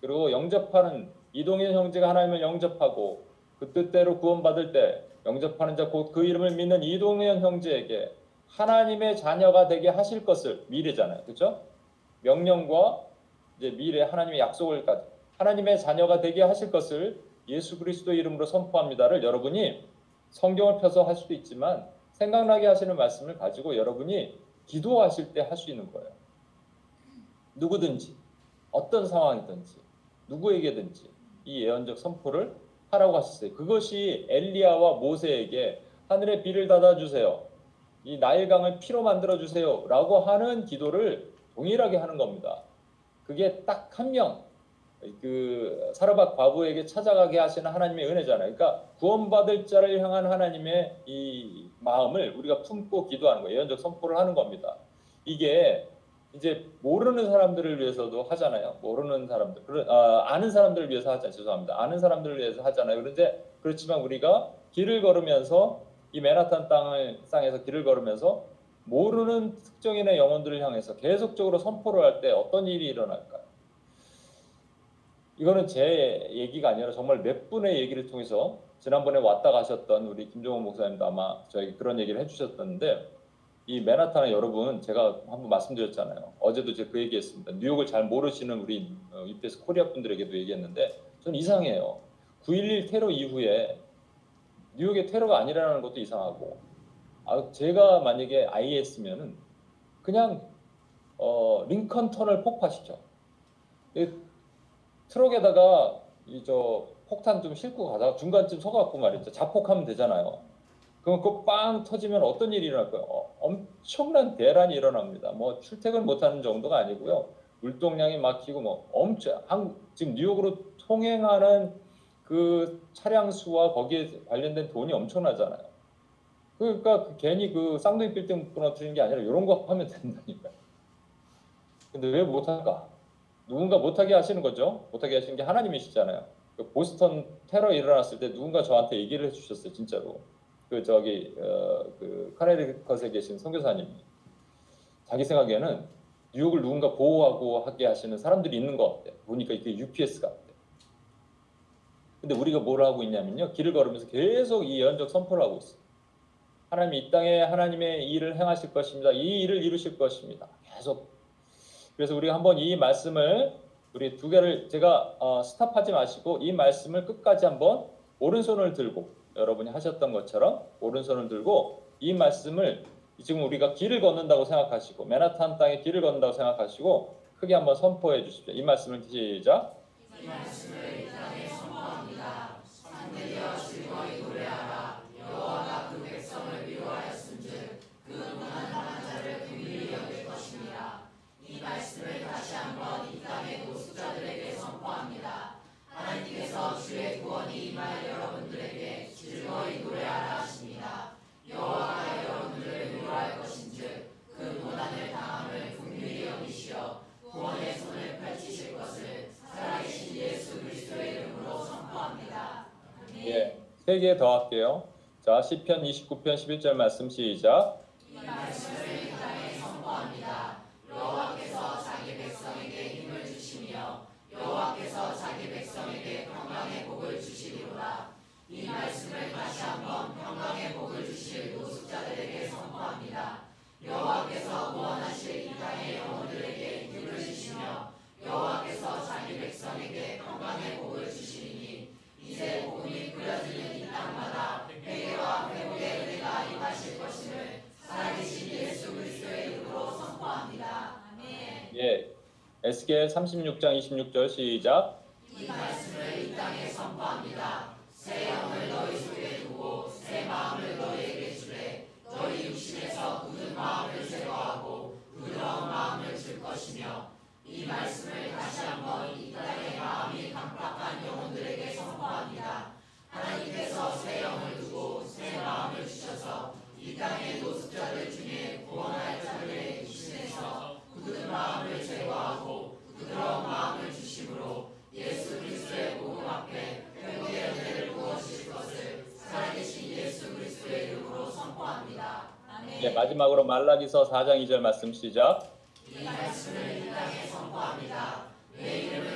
그리고 영접하는 이동현 형제가 하나님을 영접하고 그 뜻대로 구원받을 때 영접하는 자 곧 그 이름을 믿는 이동현 형제에게 하나님의 자녀가 되게 하실 것을 미래잖아요. 그렇죠? 명령과 이제 미래 하나님의 약속을 가지 하나님의 자녀가 되게 하실 것을 예수 그리스도 이름으로 선포합니다를 여러분이 성경을 펴서 할 수도 있지만 생각나게 하시는 말씀을 가지고 여러분이 기도하실 때 할 수 있는 거예요. 누구든지 어떤 상황이든지 누구에게든지 이 예언적 선포를 하라고 하셨어요. 그것이 엘리야와 모세에게 하늘의 비를 닫아 주세요. 이 나일강을 피로 만들어 주세요라고 하는 기도를 동일하게 하는 겁니다. 그게 딱 한 명, 그 사르밧 과부에게 찾아가게 하시는 하나님의 은혜잖아요. 그러니까 구원받을 자를 향한 하나님의 이 마음을 우리가 품고 기도하는 거예요. 예언적 선포를 하는 겁니다. 이게 이제 모르는 사람들을 위해서도 하잖아요. 모르는 사람들, 아, 아는 사람들을 위해서 하잖아요. 죄송합니다. 아는 사람들을 위해서 하잖아요. 그런데 그렇지만 우리가 길을 걸으면서 이 맨하탄 땅을 땅에서 길을 걸으면서 모르는 특정인의 영혼들을 향해서 계속적으로 선포를 할 때 어떤 일이 일어날까요? 이거는 제 얘기가 아니라 정말 몇 분의 얘기를 통해서 지난번에 왔다 가셨던 우리 김종원 목사님도 아마 저에게 그런 얘기를 해주셨던데 이 맨하탄의 여러분 제가 한번 말씀드렸잖아요. 어제도 제가 그 얘기했습니다. 뉴욕을 잘 모르시는 우리 어, EPS 코리아 분들에게도 얘기했는데 전 이상해요. 9.11 테러 이후에 뉴욕의 테러가 아니라는 것도 이상하고 아, 제가 만약에 IS면은 그냥 어, 링컨 터널 폭파시켜. 이 트럭에다가 이 저 폭탄 좀 싣고 가다가 중간쯤 서갖고 말이죠. 자폭하면 되잖아요. 그럼 그빵 터지면 어떤 일이 일어날 거예요? 어, 엄청난 대란이 일어납니다. 뭐 출퇴근 못하는 정도가 아니고요. 물동량이 막히고 뭐 엄청 한, 지금 뉴욕으로 통행하는 그 차량 수와 거기에 관련된 돈이 엄청나잖아요. 그러니까 그 괜히 그 쌍둥이 빌딩 무너뜨리는 게 아니라 이런 거 하면 된다니까요. 근데 왜 못할까? 누군가 못하게 하시는 거죠. 못하게 하시는 게 하나님이시잖아요. 그 보스턴 테러 일어났을 때 누군가 저한테 얘기를 해주셨어요. 진짜로. 그 저기 어, 그 카네리컷에 계신 선교사님이 자기 생각에는 뉴욕을 누군가 보호하고 하게 하시는 사람들이 있는 것 같아. 보니까 이게 UPS 같아. 근데 우리가 뭘 하고 있냐면요. 길을 걸으면서 계속 이 예언적 선포를 하고 있어요. 하나님이 이 땅에 하나님의 일을 행하실 것입니다. 이 일을 이루실 것입니다. 계속 그래서 우리가 한번 이 말씀을 우리 두 개를 제가 어, 스탑하지 마시고 이 말씀을 끝까지 한번 오른손을 들고 여러분이 하셨던 것처럼 오른손을 들고 이 말씀을 지금 우리가 길을 걷는다고 생각하시고 맨하탄 땅에 길을 걷는다고 생각하시고 크게 한번 선포해 주십시오. 이 말씀을 시작. 이 말씀을 3개 더 할게요. 자, 10편 29편 11절 말씀 시작. 에스겔 36장 26절 시작. 이 말씀을 이 땅에 선포합니다. 새 영을 너희 속에 두고 새 마음을 너희에게 주되 너희 육신에서 굳은 마음을 제거하고 부드러운 마음을 줄 것이며 이 말씀을 다시 한번 이 땅의 마음이 강팍한 영혼들에게 선포합니다. 하나님께서 새 영을 두고 새 마음을 주셔서 이 땅의 노숙자들 중에 예, 마지막으로 말라기서 4장 2절 말씀 시작. 이 말씀을 이 땅에 선포합니다. 내 이름을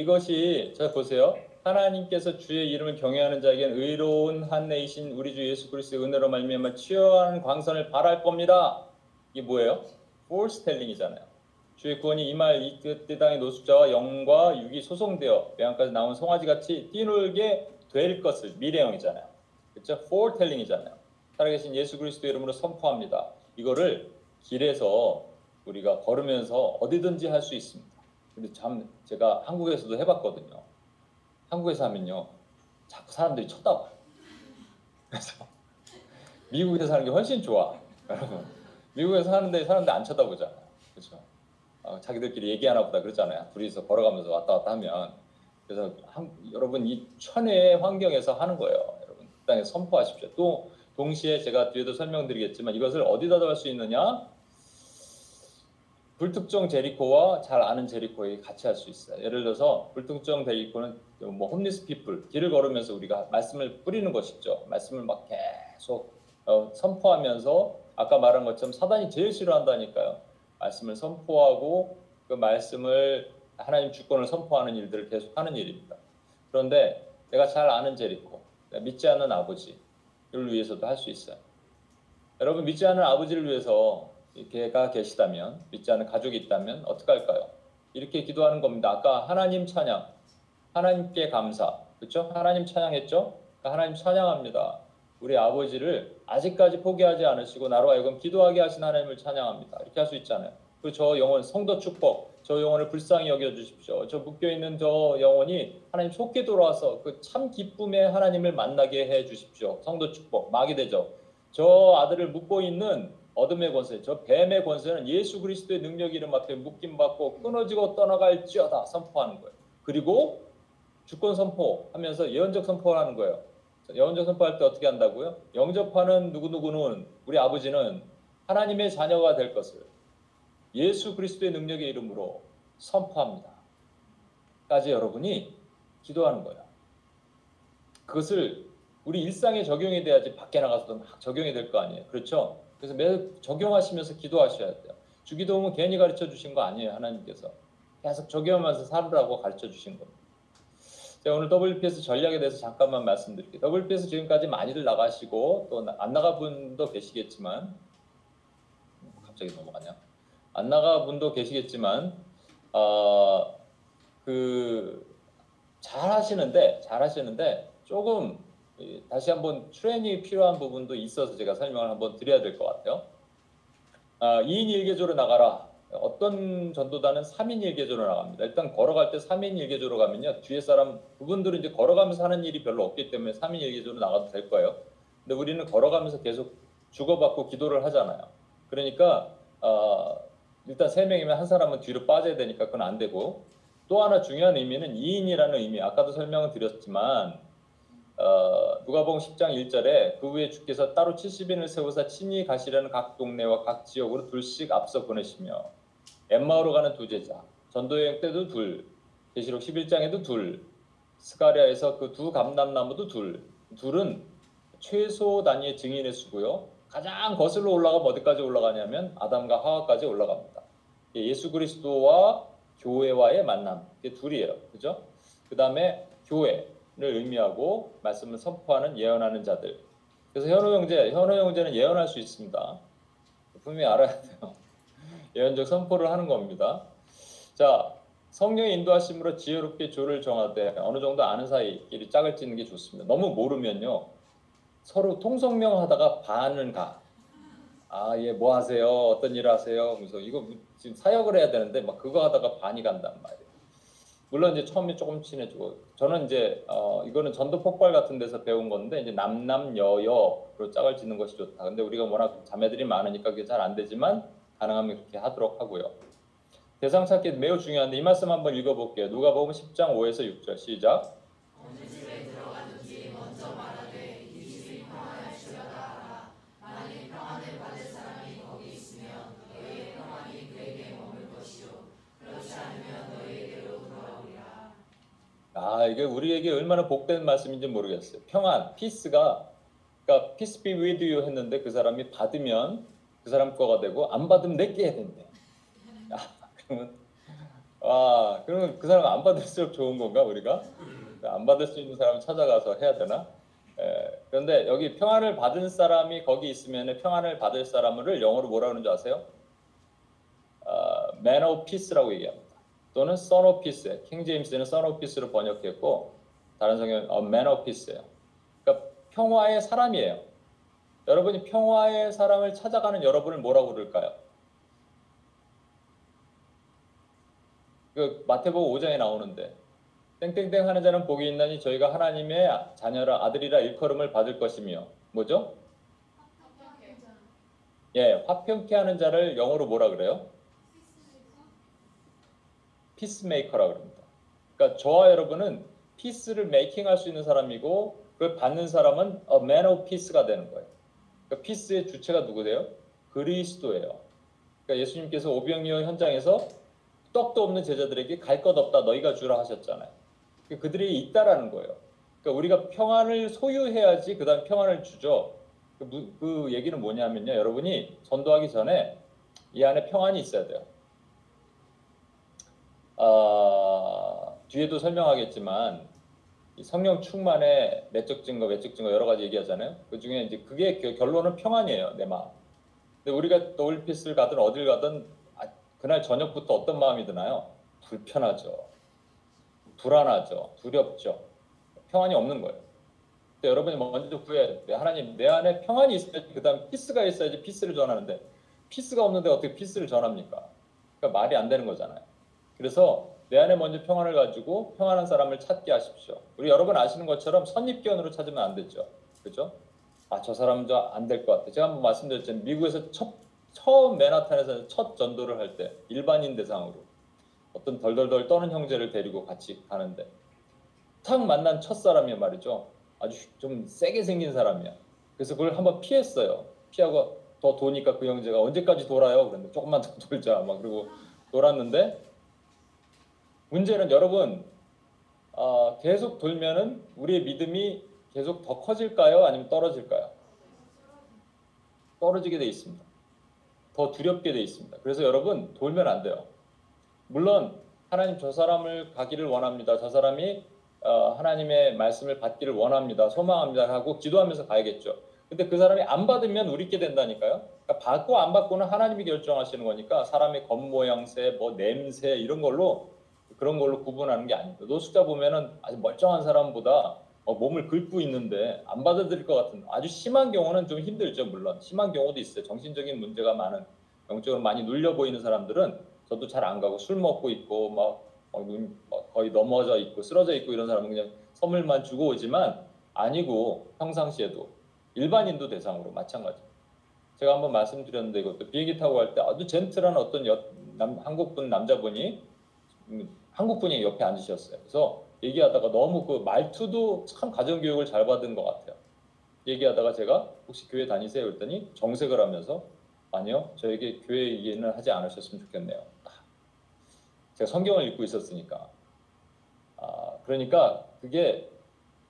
이것이 자 보세요. 하나님께서 주의 이름을 경외하는 자에게는 의로운 한내이신 우리 주 예수 그리스도의 은혜로 말미암아 치유하는 광선을 바랄 겁니다. 이게 뭐예요? 포스텔링이잖아요. 주의 구원이 임할 이끝 땅의 노숙자와 영과 육이 소송되어 외양까지 나온 송아지같이 뛰놀게 될 것을 미래형이잖아요. 그렇죠? foretelling,이잖아요. 살아계신 예수 그리스도 이름으로 선포합니다. 이거를 길에서 우리가 걸으면서 어디든지 할 수 있습니다. 근데 참 제가 한국에서도 해봤거든요. 한국에서 하면요, 자꾸 사람들이 쳐다봐요. 그래서 미국에서 사는 게 훨씬 좋아, 여러분. 미국에서 사는데 사람들 안 쳐다보잖아요, 그렇죠? 어, 자기들끼리 얘기하나 보다 그러잖아요. 둘이서 걸어가면서 왔다 갔다 하면 그래서 한, 여러분 이 천혜의 환경에서 하는 거예요, 여러분. 그 땅에 선포하십시오. 또 동시에 제가 뒤에도 설명드리겠지만 이것을 어디다 할 수 있느냐? 불특정 제리코와 잘 아는 제리코에 같이 할 수 있어요. 예를 들어서 불특정 제리코는 뭐 홈리스 피플 길을 걸으면서 우리가 말씀을 뿌리는 것이죠. 말씀을 막 계속 어, 선포하면서 아까 말한 것처럼 사단이 제일 싫어한다니까요. 말씀을 선포하고 그 말씀을 하나님 주권을 선포하는 일들을 계속 하는 일입니다. 그런데 내가 잘 아는 제리코, 믿지 않는 아버지를 위해서도 할 수 있어요. 여러분 믿지 않는 아버지를 위해서 걔가 계시다면 믿지 않는 가족이 있다면 어떻게 할까요? 이렇게 기도하는 겁니다. 아까 하나님 찬양, 하나님께 감사, 그렇죠? 하나님 찬양했죠? 그러니까 하나님 찬양합니다. 우리 아버지를 아직까지 포기하지 않으시고 나로 하여금 기도하게 하신 하나님을 찬양합니다. 이렇게 할 수 있잖아요. 그리고 저 영혼 성도 축복, 저 영혼을 불쌍히 여겨 주십시오. 저 묶여 있는 저 영혼이 하나님 속게 돌아와서 그 참 기쁨의 하나님을 만나게 해 주십시오. 성도 축복, 막이 되죠. 저 아들을 묶고 있는 어둠의 권세, 저 뱀의 권세는 예수 그리스도의 능력 이름 앞에 묶임 받고 끊어지고 떠나갈지어다 선포하는 거예요. 그리고 주권 선포하면서 예언적 선포를 하는 거예요. 예언적 선포할 때 어떻게 한다고요? 영접하는 누구누구는 우리 아버지는 하나님의 자녀가 될 것을 예수 그리스도의 능력의 이름으로 선포합니다. 까지 여러분이 기도하는 거예요. 그것을 우리 일상에 적용이 돼야지 밖에 나가서도 막 적용이 될 거 아니에요. 그렇죠? 그래서 매일 적용하시면서 기도하셔야 돼요. 주기도문은 괜히 가르쳐 주신 거 아니에요. 하나님께서 계속 적용하면서 살으라고 가르쳐 주신 겁니다. 제가 오늘 WPS 전략에 대해서 잠깐만 말씀드릴게요. WPS 지금까지 많이들 나가시고 또 안 나가 분도 계시겠지만 갑자기 넘어가냐? 안 나가 분도 계시겠지만 어, 그 잘 하시는데 잘 하시는데 조금 다시 한번 트레이닝이 필요한 부분도 있어서 제가 설명을 한번 드려야 될 것 같아요. 아, 2인 1개조로 나가라. 어떤 전도단은 3인 1개조로 나갑니다. 일단 걸어갈 때 3인 1개조로 가면요. 뒤에 사람, 그분들은 이제 걸어가면서 하는 일이 별로 없기 때문에 3인 1개조로 나가도 될 거예요. 근데 우리는 걸어가면서 계속 주고받고 기도를 하잖아요. 그러니까, 어, 일단 3명이면 한 사람은 뒤로 빠져야 되니까 그건 안 되고, 또 하나 중요한 의미는 2인이라는 의미, 아까도 설명을 드렸지만, 어, 누가복음 10장 1절에 그 후에 주께서 따로 70인을 세우사 친히 가시려는 각 동네와 각 지역으로 둘씩 앞서 보내시며 엠마오로 가는 두 제자 전도 여행 때도 둘 계시록 11장에도 둘 스가랴에서 그 두 감람나무도 둘 둘은 최소 단위의 증인의 수고요. 가장 거슬러 올라가면 어디까지 올라가냐면 아담과 하와까지 올라갑니다. 예수 그리스도와 교회와의 만남. 이게 둘이에요. 그죠? 그 다음에 교회. 를 의미하고 말씀을 선포하는 예언하는 자들. 그래서 현호 형제, 현호 형제는 예언할 수 있습니다. 분명히 알아야 돼요. 예언적 선포를 하는 겁니다. 자, 성령의 인도하심으로 지혜롭게 조를 정하되 어느 정도 아는 사이끼리 짝을 찌는 게 좋습니다. 너무 모르면요. 서로 통성명 하다가 반은 가. 아, 예, 뭐 하세요? 어떤 일 하세요? 그래서 이거 지금 사역을 해야 되는데 막 그거 하다가 반이 간단 말이에요. 물론 이제 처음에 조금 친해지고 저는 이제 어 이거는 전도 폭발 같은 데서 배운 건데 이제 남남여여로 짝을 짓는 것이 좋다. 근데 우리가 워낙 자매들이 많으니까 그게 잘 안 되지만 가능하면 그렇게 하도록 하고요. 대상 찾기 매우 중요한데 이 말씀 한번 읽어볼게요. 누가 보면 10장 5에서 6절 시작. 아 이게 우리에게 얼마나 복된 말씀인지 모르겠어요. 평안, 피스가 그러니까 peace be with you 했는데 그 사람이 받으면 그 사람 거가 되고 안 받으면 내게 해야 된대. 아, 그러면 아 그러면 그 사람 안 받을수록 좋은 건가 우리가? 안 받을 수 있는 사람 찾아가서 해야 되나? 에, 그런데 여기 평안을 받은 사람이 거기 있으면 평안을 받을 사람을 영어로 뭐라 그러는 줄 아세요? 아, man of peace라고 얘기합니다. 또는 son of peace. 킹 제임스는 son of peace로 번역했고 다른 성경은 a man of peace예요. 그러니까 평화의 사람이에요. 여러분이 평화의 사람을 찾아가는 여러분을 뭐라고 부를까요? 그 마태복음 5장에 나오는데 땡땡땡 하는 자는 복이 있나니 저희가 하나님의 자녀라 아들이라 일컬음을 받을 것이며 뭐죠? 예, 화평케 하는 자를 영어로 뭐라 그래요? peacemaker라 그럽니다. 그러니까 저와 여러분은 peace를 making할 수 있는 사람이고 그걸 받는 사람은 a man of peace가 되는 거예요. 그러니까 peace의 주체가 누구세요? 그리스도예요. 그러니까 예수님께서 오병이어 현장에서 떡도 없는 제자들에게 갈 것 없다 너희가 주라 하셨잖아요. 그러니까 그들이 있다라는 거예요. 그러니까 우리가 평안을 소유해야지 그다음 평안을 주죠. 그, 무- 그 얘기는 뭐냐면요, 여러분이 전도하기 전에 이 안에 평안이 있어야 돼요. 아, 뒤에도 설명하겠지만 이 성령 충만의 내적 증거, 외적 증거 여러 가지 얘기하잖아요. 그 중에 이제 그게 겨- 결론은 평안이에요, 내 마음. 근데 우리가 또 올피스를 가든 어딜 가든 아, 그날 저녁부터 어떤 마음이 드나요? 불편하죠. 불안하죠. 두렵죠. 평안이 없는 거예요. 여러분이 먼저 구해 내 하나님 내 안에 평안이 있어야지 그다음 피스가 있어야지 피스를 전하는데 피스가 없는데 어떻게 피스를 전합니까? 그러니까 말이 안 되는 거잖아요. 그래서 내 안에 먼저 평안을 가지고 평안한 사람을 찾게 하십시오. 우리 여러분 아시는 것처럼 선입견으로 찾으면 안 되죠. 그죠? 아, 저 사람은 안될 것 같아. 제가 한번 말씀드렸잖아요. 미국에서 첫, 처음 맨하탄에서 첫 전도를 할 때 일반인 대상으로 어떤 덜덜덜 떠는 형제를 데리고 같이 가는데 탁 만난 첫 사람이 말이죠. 아주 좀 세게 생긴 사람이야. 그래서 그걸 한번 피했어요. 피하고 더 도니까 그 형제가 언제까지 돌아요? 그랬는데 조금만 더 돌자. 막 그리고 돌았는데 문제는 여러분 아, 계속 돌면은 우리의 믿음이 계속 더 커질까요? 아니면 떨어질까요? 떨어지게 돼 있습니다. 더 두렵게 돼 있습니다. 그래서 여러분 돌면 안 돼요. 물론 하나님 저 사람을 가기를 원합니다. 저 사람이 어, 하나님의 말씀을 받기를 원합니다. 소망합니다. 하고 기도하면서 가야겠죠. 근데 그 사람이 안 받으면 우리 있게 된다니까요. 그러니까 받고 안 받고는 하나님이 결정하시는 거니까 사람의 겉모양새, 뭐 냄새 이런 걸로 그런 걸로 구분하는 게 아닙니다. 노숙자 보면은 아주 멀쩡한 사람보다 어, 몸을 긁고 있는데 안 받아들일 것 같은 아주 심한 경우는 좀 힘들죠. 물론 심한 경우도 있어요. 정신적인 문제가 많은 영적으로 많이 눌려 보이는 사람들은 저도 잘 안 가고 술 먹고 있고 막, 막 눈, 막 거의 넘어져 있고 쓰러져 있고 이런 사람은 그냥 선물만 주고 오지만 아니고 평상시에도 일반인도 대상으로 마찬가지. 제가 한번 말씀드렸는데 이것도 비행기 타고 갈 때 아주 젠틀한 어떤 여, 남, 한국분 남자분이 음, 한국 분이 옆에 앉으셨어요. 그래서 얘기하다가 너무 그 말투도 참 가정교육을 잘 받은 것 같아요. 얘기하다가 제가 혹시 교회 다니세요? 그랬더니 정색을 하면서 아니요, 저에게 교회 얘기는 하지 않으셨으면 좋겠네요. 제가 성경을 읽고 있었으니까. 아, 그러니까 그게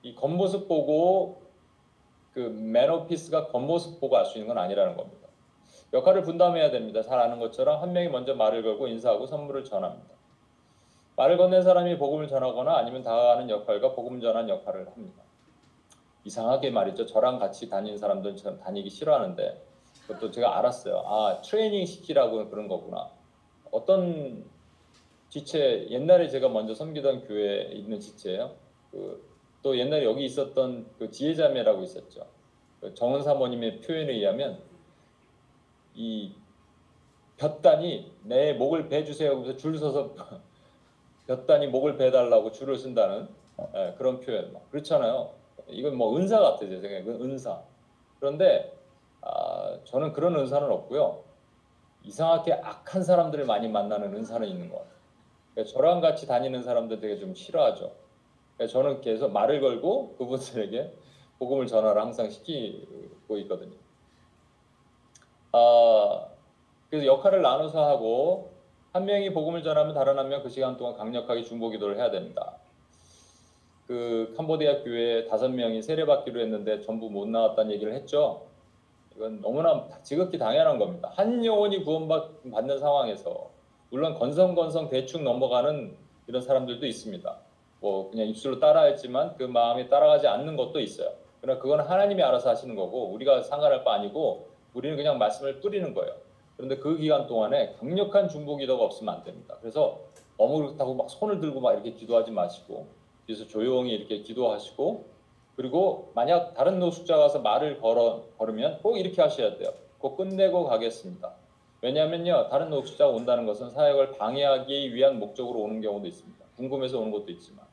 이 겉모습 보고 그 매너피스가 겉모습 보고 알 수 있는 건 아니라는 겁니다. 역할을 분담해야 됩니다. 잘 아는 것처럼 한 명이 먼저 말을 걸고 인사하고 선물을 전합니다. 말을 건넨 사람이 복음을 전하거나 아니면 다가가는 역할과 복음 전한 역할을 합니다. 이상하게 말이죠. 저랑 같이 다니는 사람들은 전 다니기 싫어하는데 그것도 제가 알았어요. 아 트레이닝 시키라고 그런 거구나. 어떤 지체 옛날에 제가 먼저 섬기던 교회에 있는 지체예요. 그, 또 옛날에 여기 있었던 그 지혜자매라고 있었죠. 그 정은 사모님의 표현에 의하면 이 볕단이 내 목을 베주세요. 그래서 줄 서서 볕단이 목을 베달라고 줄을 쓴다는 예, 그런 표현. 막 그렇잖아요. 이건 뭐 은사 같아요. 제 생각에 그 은사. 그런데 아, 저는 그런 은사는 없고요. 이상하게 악한 사람들을 많이 만나는 은사는 있는 것 같아요. 그러니까 저랑 같이 다니는 사람들 되게 좀 싫어하죠. 그러니까 저는 계속 말을 걸고 그분들에게 복음을 전하라 항상 시키고 있거든요. 아, 그래서 역할을 나눠서 하고 한 명이 복음을 전하면 다른 한 명 그 시간 동안 강력하게 중보 기도를 해야 됩니다. 그 캄보디아 교회 다섯 명이 세례받기로 했는데 전부 못 나왔다는 얘기를 했죠. 이건 너무나 지극히 당연한 겁니다. 한 영혼이 구원받는 상황에서 물론 건성건성 대충 넘어가는 이런 사람들도 있습니다. 뭐 그냥 입술로 따라했지만 그 마음이 따라가지 않는 것도 있어요. 그러나 그건 하나님이 알아서 하시는 거고 우리가 상관할 바 아니고 우리는 그냥 말씀을 뿌리는 거예요. 그런데 그 기간 동안에 강력한 중보 기도가 없으면 안 됩니다. 그래서 너무 그렇다고 막 손을 들고 막 이렇게 기도하지 마시고 그래서 조용히 이렇게 기도하시고 그리고 만약 다른 노숙자 가서 말을 걸어 걸으면 꼭 이렇게 하셔야 돼요. 꼭 끝내고 가겠습니다. 왜냐하면요 다른 노숙자가 온다는 것은 사역을 방해하기 위한 목적으로 오는 경우도 있습니다. 궁금해서 오는 것도 있지만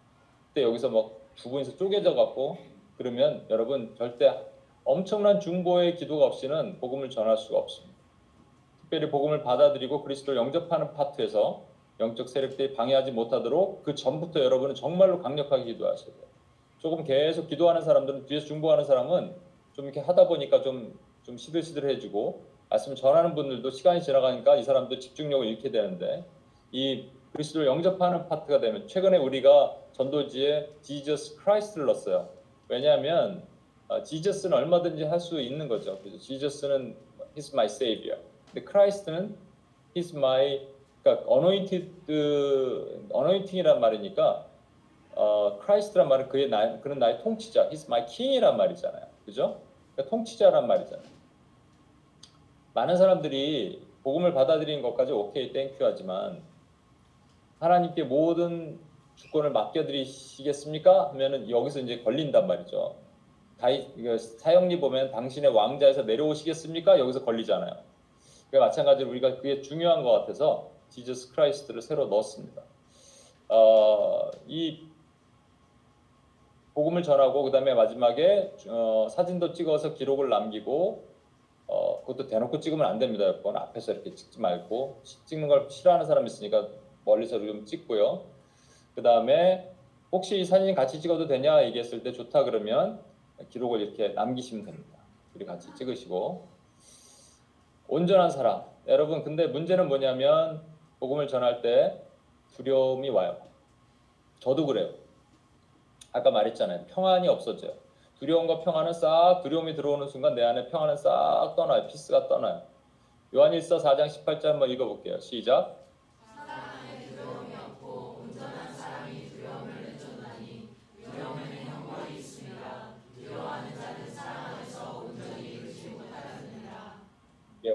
그때 여기서 막두 분이서 쪼개져 갖고 그러면 여러분 절대 엄청난 중보의 기도가 없이는 복음을 전할 수가 없습니다. 특별히 복음을 받아들이고 그리스도를 영접하는 파트에서 영적 세력들이 방해하지 못하도록 그 전부터 여러분은 정말로 강력하게 기도하셔야 돼요. 조금 계속 기도하는 사람들은 뒤에서 중보하는 사람은 좀 이렇게 하다 보니까 좀, 좀 시들시들해지고 말씀을 전하는 분들도 시간이 지나가니까 이 사람도 집중력을 잃게 되는데 이 그리스도를 영접하는 파트가 되면 최근에 우리가 전도지에 Jesus Christ를 넣었어요. 왜냐하면 어, Jesus는 얼마든지 할 수 있는 거죠. 그래서 Jesus는 He's my Savior. 근데 Christ는 He's my 그러니까 anointed anointing이란 말이니까 어, Christ란 말은 그의 나, 그는 나의 통치자, He's my King이란 말이잖아요. 그죠? 그러니까 통치자란 말이잖아요. 많은 사람들이 복음을 받아들이는 것까지 오케이 thank you 하지만 하나님께 모든 주권을 맡겨드리시겠습니까? 하면은 여기서 이제 걸린단 말이죠. 다이 이거 사영리 보면 당신의 왕좌에서 내려오시겠습니까? 여기서 걸리잖아요. 그 마찬가지로 우리가 그게 중요한 것 같아서 Jesus Christ를 새로 넣었습니다. 어, 이 복음을 전하고 그 다음에 마지막에 어, 사진도 찍어서 기록을 남기고 어, 그것도 대놓고 찍으면 안 됩니다. 여러분 앞에서 이렇게 찍지 말고 찍는 걸 싫어하는 사람이 있으니까 멀리서 좀 찍고요. 그 다음에 혹시 이 사진 같이 찍어도 되냐 얘기했을 때 좋다 그러면 기록을 이렇게 남기시면 됩니다. 우리 같이 찍으시고 온전한 사랑. 여러분 근데 문제는 뭐냐면 복음을 전할 때 두려움이 와요. 저도 그래요. 아까 말했잖아요. 평안이 없어져요. 두려움과 평안은 싹 두려움이 들어오는 순간 내 안에 평안은 싹 떠나요. 피스가 떠나요. 요한일서 4장 18절 한번 읽어볼게요. 시작.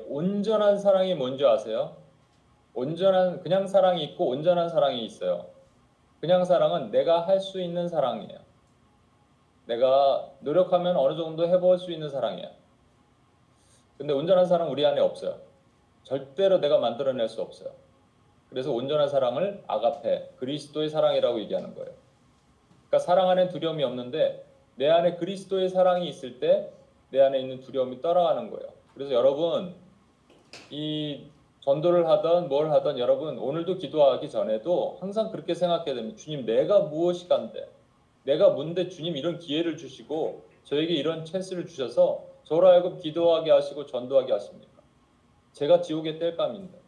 온전한 사랑이 뭔지 아세요? 온전한 그냥 사랑이 있고 온전한 사랑이 있어요. 그냥 사랑은 내가 할 수 있는 사랑이에요. 내가 노력하면 어느 정도 해볼 수 있는 사랑이에요. 근데 온전한 사랑 우리 안에 없어요. 절대로 내가 만들어낼 수 없어요. 그래서 온전한 사랑을 아가페, 그리스도의 사랑이라고 얘기하는 거예요. 그러니까 사랑 안에 두려움이 없는데 내 안에 그리스도의 사랑이 있을 때 내 안에 있는 두려움이 떠나가는 거예요. 그래서 여러분 이 전도를 하던 뭘 하던 여러분 오늘도 기도하기 전에도 항상 그렇게 생각해야 됩니다. 주님 내가 무엇이 간데 내가 뭔데 주님 이런 기회를 주시고 저에게 이런 찬스를 주셔서 저로 하여금 기도하게 하시고 전도하게 하십니까? 제가 지옥의 뗄감인데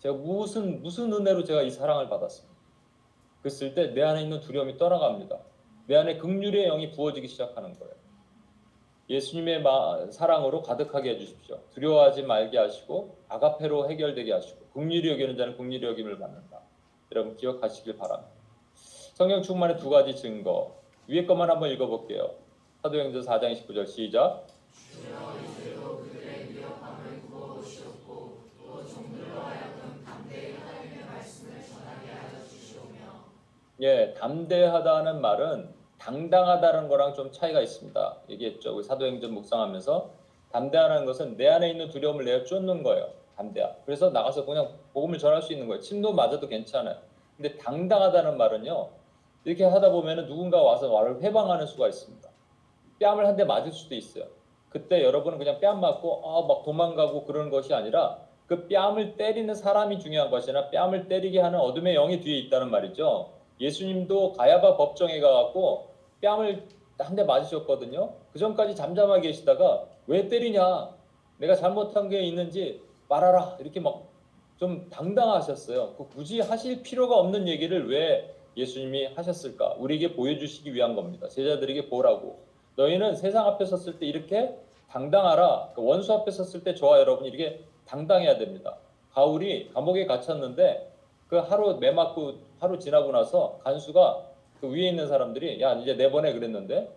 제가 무슨 무슨 은혜로 제가 이 사랑을 받았습니까? 그랬을 때 내 안에 있는 두려움이 떠나갑니다. 내 안에 극률의 영이 부어지기 시작하는 거예요. 예수님의 마- 사랑으로 가득하게 해주십시오. 두려워하지 말게 하시고 아가페로 해결되게 하시고 극률이 여기는 자는 극률이 여김을 받는다. 여러분 기억하시길 바랍니다. 성경 충만의 두 가지 증거 위에 것만 한번 읽어볼게요. 사도행전 4장 29절 시작. 예, 담대하다는 말은 당당하다는 거랑 좀 차이가 있습니다. 얘기했죠. 우리 사도행전 묵상하면서 담대하다는 것은 내 안에 있는 두려움을 내어 쫓는 거예요. 담대하. 그래서 나가서 그냥 복음을 전할 수 있는 거예요. 침도 맞아도 괜찮아요. 근데 당당하다는 말은요. 이렇게 하다 보면은 누군가 와서 나를 회방하는 수가 있습니다. 뺨을 한 대 맞을 수도 있어요. 그때 여러분은 그냥 뺨 맞고 아, 막 도망가고 그러는 것이 아니라 그 뺨을 때리는 사람이 중요한 것이 아니라 뺨을 때리게 하는 어둠의 영이 뒤에 있다는 말이죠. 예수님도 가야바 법정에 가갖고 뺨을 한 대 맞으셨거든요. 그 전까지 잠잠하게 계시다가 왜 때리냐? 내가 잘못한 게 있는지 말하라. 이렇게 막 좀 당당하셨어요. 그 굳이 하실 필요가 없는 얘기를 왜 예수님이 하셨을까? 우리에게 보여주시기 위한 겁니다. 제자들에게 보라고. 너희는 세상 앞에 섰을 때 이렇게 당당하라. 그 원수 앞에 섰을 때 저와 여러분이 이렇게 당당해야 됩니다. 바울이 감옥에 갇혔는데 그 하루 매 맞고 하루 지나고 나서 간수가 그 위에 있는 사람들이 야 이제 내보내 그랬는데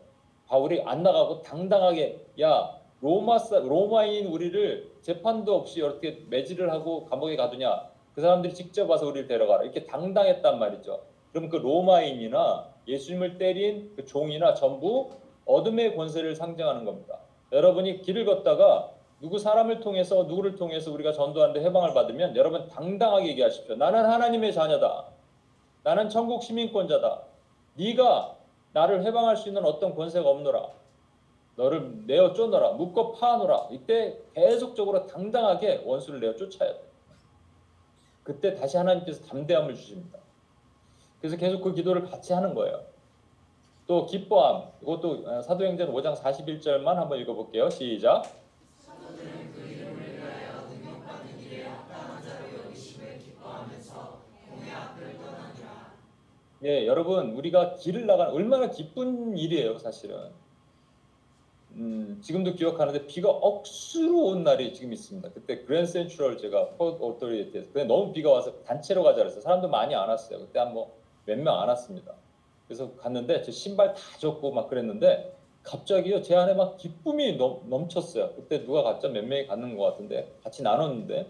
바울이 안 나가고 당당하게 야 로마 사- 로마인 우리를 재판도 없이 어떻게 매질을 하고 감옥에 가두냐 그 사람들이 직접 와서 우리를 데려가라 이렇게 당당했단 말이죠. 그럼 그 로마인이나 예수님을 때린 그 종이나 전부 어둠의 권세를 상징하는 겁니다. 여러분이 길을 걷다가 누구 사람을 통해서 누구를 통해서 우리가 전도하는데 해방을 받으면 여러분 당당하게 얘기하십시오. 나는 하나님의 자녀다. 나는 천국 시민권자다. 네가 나를 해방할 수 있는 어떤 권세가 없노라. 너를 내어 쫓노라. 묶어 파노라. 이때 계속적으로 당당하게 원수를 내어 쫓아야 돼. 그때 다시 하나님께서 담대함을 주십니다. 그래서 계속 그 기도를 같이 하는 거예요. 또 기뻐함. 이것도 어, 사도행전 5장 41절만 한번 읽어볼게요. 시작. 예, 여러분 우리가 길을 나가는 얼마나 기쁜 일이에요, 사실은. 음, 지금도 기억하는데 비가 억수로 온 날이 지금 있습니다. 그때 Grand Central 제가 Port Authority에서 근데 너무 비가 와서 단체로 가자 그랬어요. 사람도 많이 안 왔어요. 그때 한 뭐 몇 명 안 왔습니다. 그래서 갔는데 제 신발 다 젖고 막 그랬는데 갑자기요 제 안에 막 기쁨이 넘, 넘쳤어요. 그때 누가 갔죠? 몇 명이 갔는 것 같은데 같이 나눴는데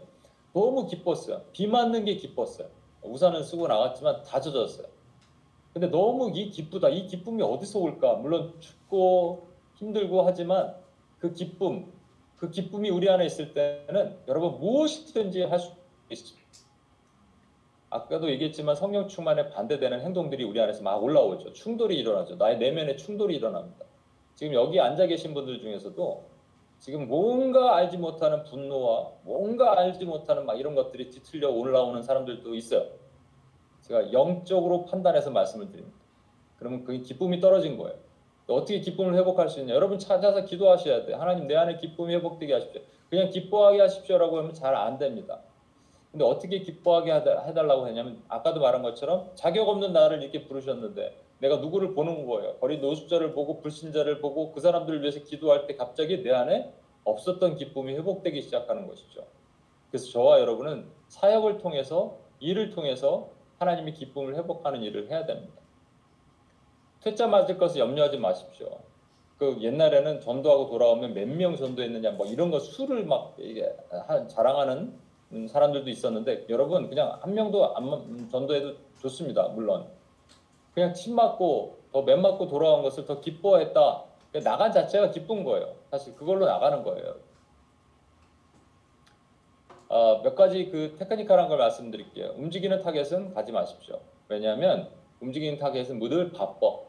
너무 기뻤어요. 비 맞는 게 기뻤어요. 우산은 쓰고 나갔지만 다 젖었어요. 근데 너무 이 기쁘다. 이 기쁨이 어디서 올까? 물론 춥고 힘들고 하지만 그 기쁨, 그 기쁨이 우리 안에 있을 때는 여러분 무엇이든지 할 수 있습니다. 아까도 얘기했지만 성령 충만에 반대되는 행동들이 우리 안에서 막 올라오죠. 충돌이 일어나죠. 나의 내면에 충돌이 일어납니다. 지금 여기 앉아 계신 분들 중에서도 지금 뭔가 알지 못하는 분노와 뭔가 알지 못하는 막 이런 것들이 뒤틀려 올라오는 사람들도 있어요. 제가 영적으로 판단해서 말씀을 드립니다. 그러면 그 기쁨이 떨어진 거예요. 어떻게 기쁨을 회복할 수 있냐? 여러분 찾아서 기도하셔야 돼요. 하나님 내 안에 기쁨이 회복되게 하십시오. 그냥 기뻐하게 하십시오라고 하면 잘 안 됩니다. 근데 어떻게 기뻐하게 해달라고 했냐면 아까도 말한 것처럼 자격 없는 나를 이렇게 부르셨는데 내가 누구를 보는 거예요. 거리 노숙자를 보고 불신자를 보고 그 사람들을 위해서 기도할 때 갑자기 내 안에 없었던 기쁨이 회복되기 시작하는 것이죠. 그래서 저와 여러분은 사역을 통해서 일을 통해서 하나님의 기쁨을 회복하는 일을 해야 됩니다. 퇴짜 맞을 것을 염려하지 마십시오. 그 옛날에는 전도하고 돌아오면 몇 명 전도했느냐 뭐 이런 거 수를 막 이게 한- 자랑하는 음, 사람들도 있었는데 여러분 그냥 한 명도 안 음, 전도해도 좋습니다. 물론 그냥 침 맞고 더 매 맞고 돌아온 것을 더 기뻐했다. 그러니까 나간 자체가 기쁜 거예요. 사실 그걸로 나가는 거예요. 어, 몇 가지 그 technical한 걸 말씀드릴게요. 움직이는 타겟은 가지 마십시오. 왜냐하면 움직이는 타겟은 늘 바빠.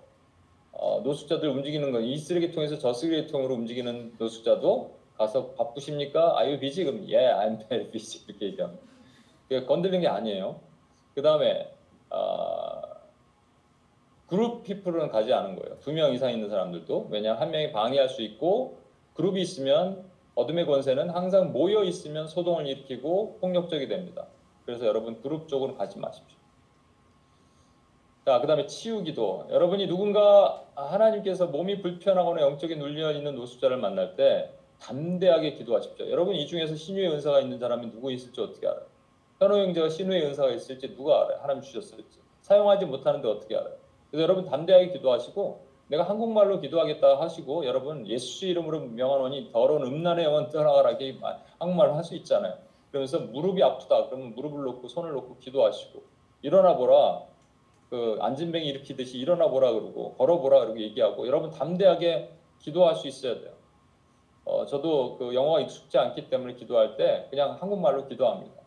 어, 노숙자들 움직이는 거, 이 쓰레기통에서 저 쓰레기통으로 움직이는 노숙자도 가서 바쁘십니까? You busy? 그럼 yeah, I'm very busy 이렇게 얘기합니다. 그 건드리는 게 아니에요. 그 다음에 어, group people은 가지 않은 거예요. 두 명 이상 있는 사람들도 왜냐 한 명이 방해할 수 있고 그룹이 있으면 어둠의 권세는 항상 모여 있으면 소동을 일으키고 폭력적이 됩니다. 그래서 여러분 그룹 쪽으로 가지 마십시오. 자, 그 다음에 치유기도. 여러분이 누군가 하나님께서 몸이 불편하거나 영적인 눌려 있는 노숙자를 만날 때 담대하게 기도하십시오. 여러분 이 중에서 신유의 은사가 있는 사람이 누구 있을지 어떻게 알아요? 현호 형제가 신유의 은사가 있을지 누가 알아요? 하나님 주셨을지. 사용하지 못하는데 어떻게 알아요? 그래서 여러분 담대하게 기도하시고 내가 한국말로 기도하겠다 하시고 여러분 예수 이름으로 명하노니 더러운 음란의 영혼 떠나가라 이렇게 한국말로 할 수 있잖아요. 그러면서 무릎이 아프다 그러면 무릎을 놓고 손을 놓고 기도하시고 일어나 보라 그 안진뱅이 일으키듯이 일어나 보라 그러고 걸어 보라 그러고 얘기하고 여러분 담대하게 기도할 수 있어야 돼요. 어, 저도 그 영어가 익숙지 않기 때문에 기도할 때 그냥 한국말로 기도합니다.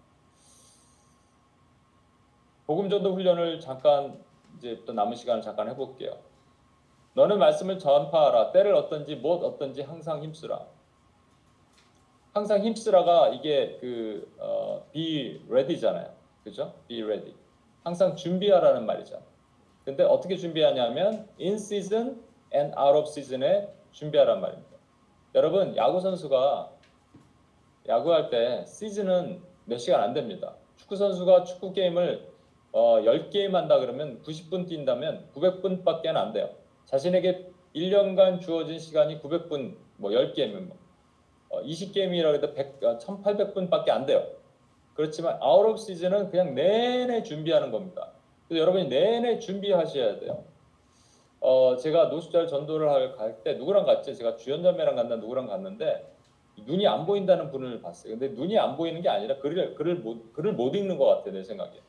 복음 전도 훈련을 잠깐 이제 또 남은 시간을 잠깐 해볼게요. 너는 말씀을 전파하라. 때를 어떤지 못 어떤지 항상 힘쓰라. 항상 힘쓰라가 이게 그 어, be ready잖아요. 그죠? be ready. 항상 준비하라는 말이죠. 근데 어떻게 준비하냐면 in season and out of season에 준비하란 말입니다. 여러분 야구 선수가 야구할 때 시즌은 몇 시간 안 됩니다. 축구 선수가 축구 게임을 어, 10게임 한다 그러면 90분 뛴다면 900분밖에 안 돼요. 자신에게 1년간 주어진 시간이 900분, 뭐 10게임이면 뭐, 어, 20게임이라고 해도 100, 어, 1800분밖에 안 돼요. 그렇지만 out of season은 그냥 내내 준비하는 겁니다. 그래서 여러분이 내내 준비하셔야 돼요. 어, 제가 노숙자를 전도를 갈 때 누구랑 갔지? 제가 주연자매랑 갔나 누구랑 갔는데 눈이 안 보인다는 분을 봤어요. 근데 눈이 안 보이는 게 아니라 글을 글을 못 글을 못 읽는 것 같아 내 생각에.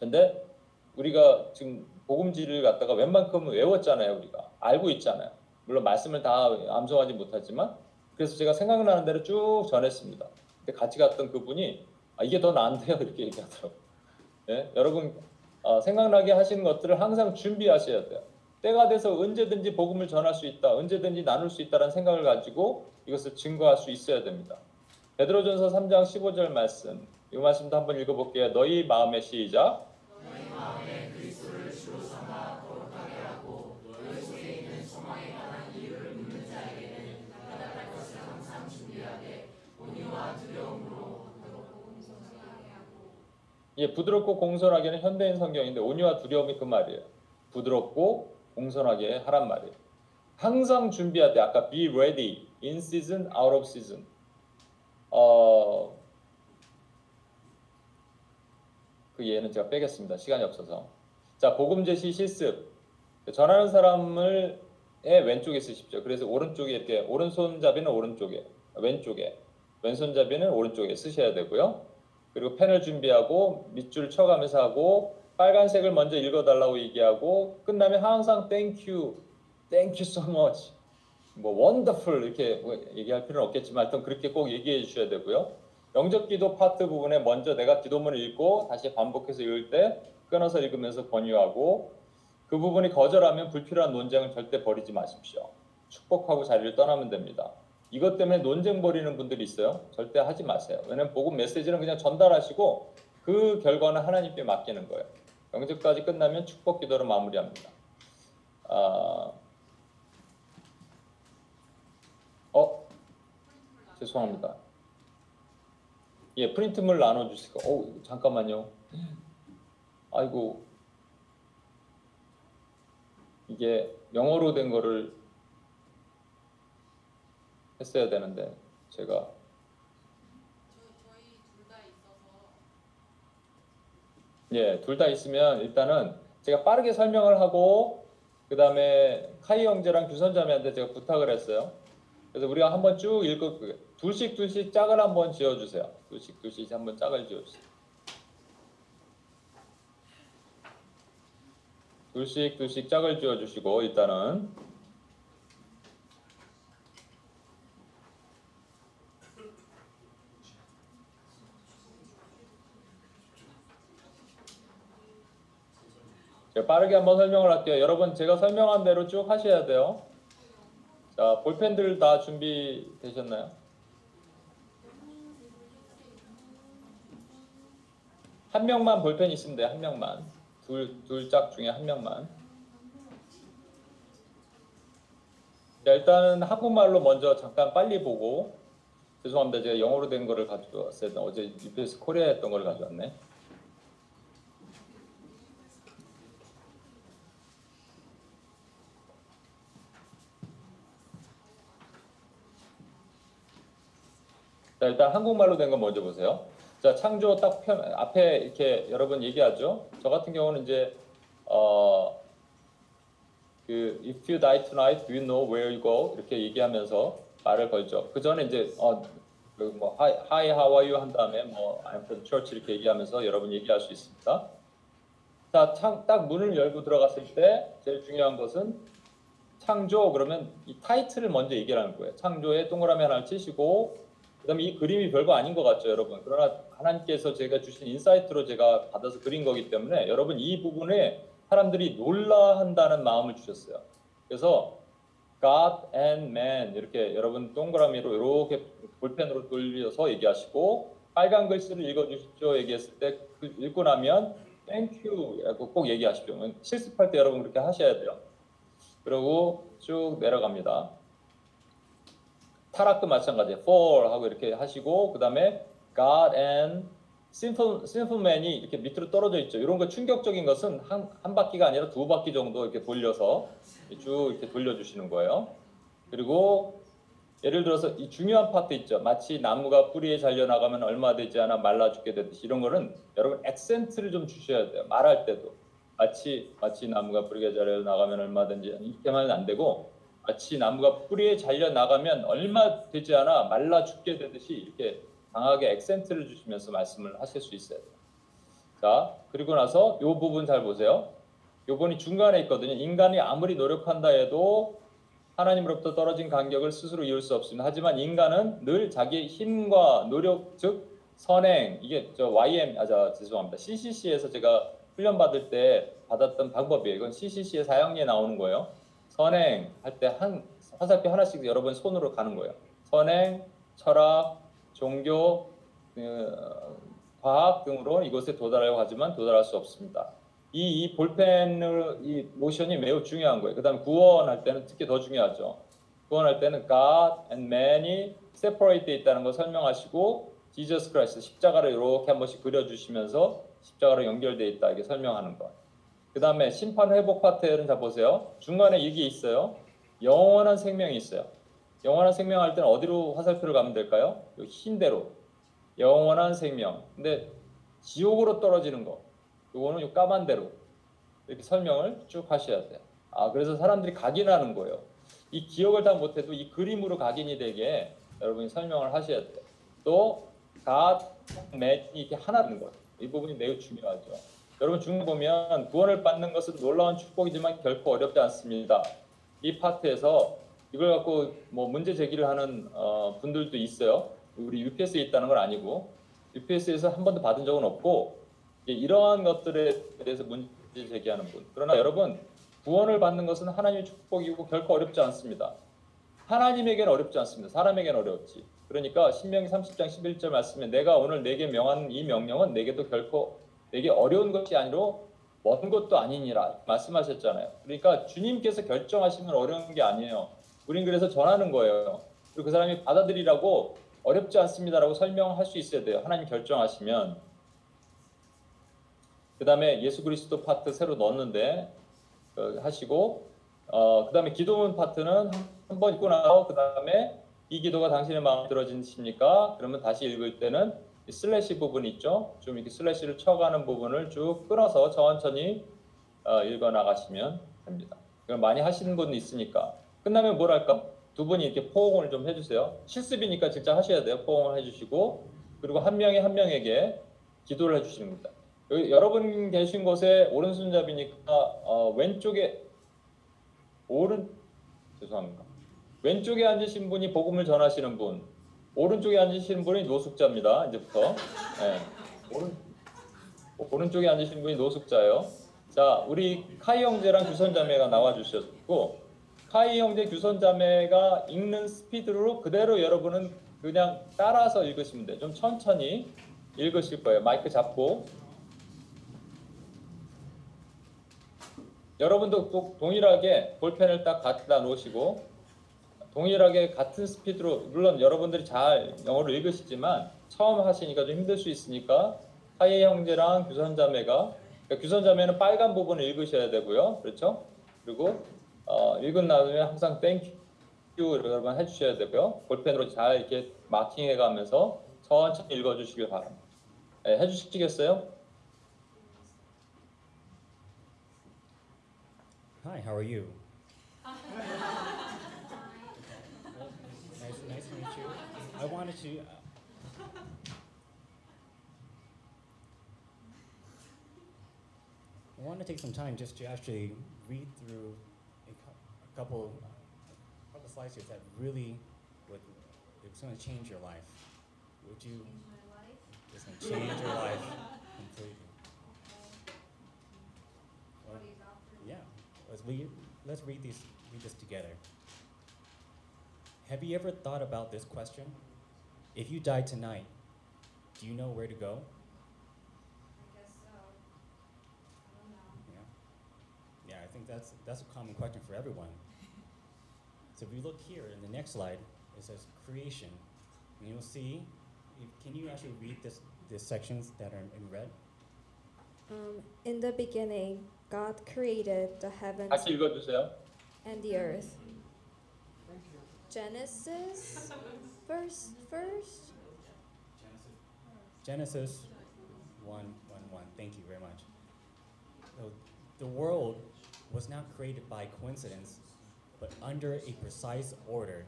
근데 우리가 지금 복음지를 갖다가 웬만큼 외웠잖아요 우리가 알고 있잖아요. 물론 말씀을 다 암송하지 못하지만 그래서 제가 생각나는 대로 쭉 전했습니다. 근데 같이 갔던 그분이 아, 이게 더 나은데요 이렇게 얘기하더라고요. 예? 여러분 어, 생각나게 하시는 것들을 항상 준비하셔야 돼요. 때가 돼서 언제든지 복음을 전할 수 있다, 언제든지 나눌 수 있다는 생각을 가지고 이것을 증거할 수 있어야 됩니다. 베드로전서 3장 15절 말씀, 이 말씀도 한번 읽어볼게요. 너희 마음의 시작. 예, 부드럽고 공손하게는 현대인 성경인데 온유와 두려움이 그 말이에요. 부드럽고 공손하게 하란 말이에요. 항상 준비할 때 아까 be ready in season out of season. 어, 그 예는 제가 빼겠습니다. 시간이 없어서. 자, 복음 제시 실습. 전하는 사람을 의 왼쪽에 쓰십시오. 그래서 오른쪽에 이렇게 오른손잡이는 오른쪽에, 왼쪽에, 왼손잡이는 오른쪽에 쓰셔야 되고요. 그리고 펜을 준비하고 밑줄 쳐가면서 하고 빨간색을 먼저 읽어달라고 얘기하고 끝나면 항상 thank you so much, 뭐 wonderful 이렇게 뭐 얘기할 필요는 없겠지만 하여튼 그렇게 꼭 얘기해 주셔야 되고요. 영적 기도 파트 부분에 먼저 내가 기도문을 읽고 다시 반복해서 읽을 때 끊어서 읽으면서 권유하고 그 부분이 거절하면 불필요한 논쟁을 절대 벌이지 마십시오. 축복하고 자리를 떠나면 됩니다. 이것 때문에 논쟁 벌이는 분들이 있어요. 절대 하지 마세요. 왜냐면 복음 메시지는 그냥 전달하시고 그 결과는 하나님께 맡기는 거예요. 영접까지 끝나면 축복 기도로 마무리합니다. 아, 어, 죄송합니다. 예, 프린트물 나눠주시고, 어, 잠깐만요. 아이고, 이게 영어로 된 거를 했어야 되는데 제가 예, 둘 다 있으면 일단은 제가 빠르게 설명을 하고 그 다음에 카이 형제랑 규선자매한테 제가 부탁을 했어요. 그래서 우리가 한번 쭉 읽고 둘씩 둘씩 짝을 한번 지어주세요. 둘씩 둘씩 한번 짝을 지어주세요. 둘씩 둘씩 짝을 지어주시고 일단은 제가 빠르게 한번 설명을 할게요. 여러분 제가 설명한 대로 쭉 하셔야 돼요. 자, 볼펜들 다 준비되셨나요? 한 명만 볼펜 있으면 돼요. 한 명만. 둘, 둘 짝 중에 한 명만. 자, 일단은 한국말로 먼저 잠깐 빨리 보고 죄송합니다. 제가 영어로 된 거를 가져왔어요. 어제 UPS 코리아 했던 걸 가져왔네. 자, 일단 한국말로 된 거 먼저 보세요. 자, 창조 딱 편, 앞에 이렇게 여러분 얘기하죠. 저 같은 경우는 이제 어, 그 if you die tonight, do you know where you go? 이렇게 얘기하면서 말을 걸죠. 그 전에 이제 어, 그뭐 hi, hi, how are you 한 다음에 뭐 I'm from church 이렇게 얘기하면서 여러분 얘기할 수 있습니다. 자, 창, 딱 문을 열고 들어갔을 때 제일 중요한 것은 창조 그러면 이 타이틀을 먼저 얘기하는 거예요. 창조에 동그라미 하나를 치시고 그다음에 이 그림이 별거 아닌 것 같죠, 여러분. 그러나 하나님께서 제가 주신 insight로 제가 받아서 그린 거기 때문에 여러분 이 부분에 사람들이 놀라한다는 마음을 주셨어요. 그래서 God and man 이렇게 여러분 동그라미로 이렇게 볼펜으로 돌려서 얘기하시고 빨간 글씨를 읽어주십시오 얘기했을 때그 읽고 나면 Thank you라고 꼭 얘기하십시오. 실습할 때 여러분 그렇게 하셔야 돼요. 그리고 쭉 내려갑니다. 타락도 마찬가지 for 하고 이렇게 하시고 그 다음에 God and sinful, sinful man이 이렇게 밑으로 떨어져 있죠. 이런 거 충격적인 것은 한, 한 바퀴가 아니라 두 바퀴 정도 이렇게 돌려서 쭉 이렇게 돌려주시는 거예요. 그리고 예를 들어서 이 중요한 파트 있죠. 마치 나무가 뿌리에 잘려 나가면 얼마 되지 않아 말라 죽게 되듯이 이런 거는 여러분 액센트를 좀 주셔야 돼요. 말할 때도 마치 마치 나무가 뿌리에 잘려 나가면 얼마든지 이렇게만 안 되고 마치 나무가 뿌리에 잘려 나가면 얼마 되지 않아 말라 죽게 되듯이 이렇게 강하게 액센트를 주시면서 말씀을 하실 수 있어야 돼요. 자, 그리고 나서 이 부분 잘 보세요. 이 부분이 중간에 있거든요. 인간이 아무리 노력한다 해도 하나님으로부터 떨어진 간격을 스스로 이을 수 없습니다. 하지만 인간은 늘 자기의 힘과 노력, 즉 선행 이게 저 YM 아저 죄송합니다. CCC에서 제가 훈련 받을 때 받았던 방법이에요. 이건 CCC의 사형리에 나오는 거예요. 선행 할 때 한 화살표 하나씩 여러 번 손으로 가는 거예요. 선행, 철학, 종교, 어, 과학 등으로 이곳에 도달하려고 하지만 도달할 수 없습니다. 이, 이 볼펜을 이 모션이 매우 중요한 거예요. 그다음 구원할 때는 특히 더 중요하죠. 구원할 때는 God and man이 separate 돼 있다는 거 설명하시고 Jesus Christ 십자가를 이렇게 한 번씩 그려주시면서 십자가로 연결돼 있다 이게 설명하는 거. 그 다음에 심판 회복 파트는 자 보세요. 중간에 이게 있어요. 영원한 생명이 있어요. 영원한 생명 할 때는 어디로 화살표를 가면 될까요? 요 흰대로 영원한 생명. 근데 지옥으로 떨어지는 거. 요거는 요 까만 대로 이렇게 설명을 쭉 하셔야 돼요. 아 그래서 사람들이 각인하는 거예요. 이 기억을 다 못해도 이 그림으로 각인이 되게 여러분이 설명을 하셔야 돼요. 또 God, man 이렇게 하나는 거예요. 이 부분이 매우 중요하죠. 여러분 중간 보면 구원을 받는 것은 놀라운 축복이지만 결코 어렵지 않습니다. 이 파트에서 이걸 갖고 뭐 문제 제기를 하는 어, 분들도 있어요. 우리 UPS에 있다는 건 아니고 UPS에서 한 번도 받은 적은 없고 예, 이러한 것들에 대해서 문제 제기하는 분. 그러나 여러분 구원을 받는 것은 하나님의 축복이고 결코 어렵지 않습니다. 하나님에게는 어렵지 않습니다. 사람에게는 어렵지. 그러니까 신명기 30장 11절 말씀에 내가 오늘 내게 명한 이 명령은 내게도 결코 내게 어려운 것이 아니요 먼 것도 아니니라 말씀하셨잖아요. 그러니까 주님께서 결정하시면 어려운 게 아니에요. 우린 그래서 전하는 거예요. 그리고 그 사람이 받아들이라고 어렵지 않습니다라고 설명할 수 있어야 돼요. 하나님 결정하시면. 그 다음에 예수 그리스도 파트 새로 넣었는데 어, 하시고 어, 그 다음에 기도문 파트는 한 번 읽고 나서 그 다음에 이 기도가 당신의 마음에 들어지십니까? 그러면 다시 읽을 때는 이 슬래시 부분 있죠? 좀 이렇게 슬래시를 쳐가는 부분을 쭉 끊어서 천천히 어, 읽어 나가시면 됩니다. 이걸 많이 하시는 분이 있으니까 끝나면 뭐랄까 두 분이 이렇게 포옹을 좀 해주세요. 실습이니까 진짜 하셔야 돼요. 포옹을 해주시고 그리고 한 명이 한 명에게 기도를 해주시는 겁니다. 여기 여러분 계신 곳에 오른손잡이니까 어, 왼쪽에 오른 죄송합니다. 왼쪽에 앉으신 분이 복음을 전하시는 분, 오른쪽에 앉으시는 분이 노숙자입니다. 이제부터 네. 오른 오른쪽에 앉으신 분이 노숙자예요. 자, 우리 카이 형제랑 규선 자매가 나와 주셨고 카이 형제 규선 자매가 읽는 스피드로 그대로 여러분은 그냥 따라서 읽으시면 돼요. 좀 천천히 읽으실 거예요. 마이크 잡고 여러분도 꼭 동일하게 볼펜을 딱 갖다 놓으시고 동일하게 같은 스피드로 물론 여러분들이 잘 영어를 읽으시지만 처음 하시니까 좀 힘들 수 있으니까 하예 형제랑 규선자매가 그러니까 규선자매는 빨간 부분을 읽으셔야 되고요 그렇죠 그리고 어, 읽은 다음에 항상 Thank you 여러분 해주셔야 되고요 볼펜으로 잘 이렇게 마킹해 가면서 천천히 읽어주시길 바랍니다 네, 해주시겠어요? Hi, how are you? I wanted to. uh, I want to take some time just to actually read through a, cou- a couple, a couple slides here that really would, it's going to change your life. Would you? Change my life. It's going to change your life completely. Well, yeah, let's we let's read these read this together. Have you ever thought about this question? If you die tonight, do you know where to go? I guess so. I don't know. Yeah. yeah, I think that's, that's a common question for everyone. so if you look here in the next slide, it says creation. And you'll see, if, can you actually read this, the sections that are in red? Um, in the beginning, God created the heavens and the earth. Genesis verse first. Genesis 1 1 1. Thank you very much. So, the world was not created by coincidence, but under a precise order.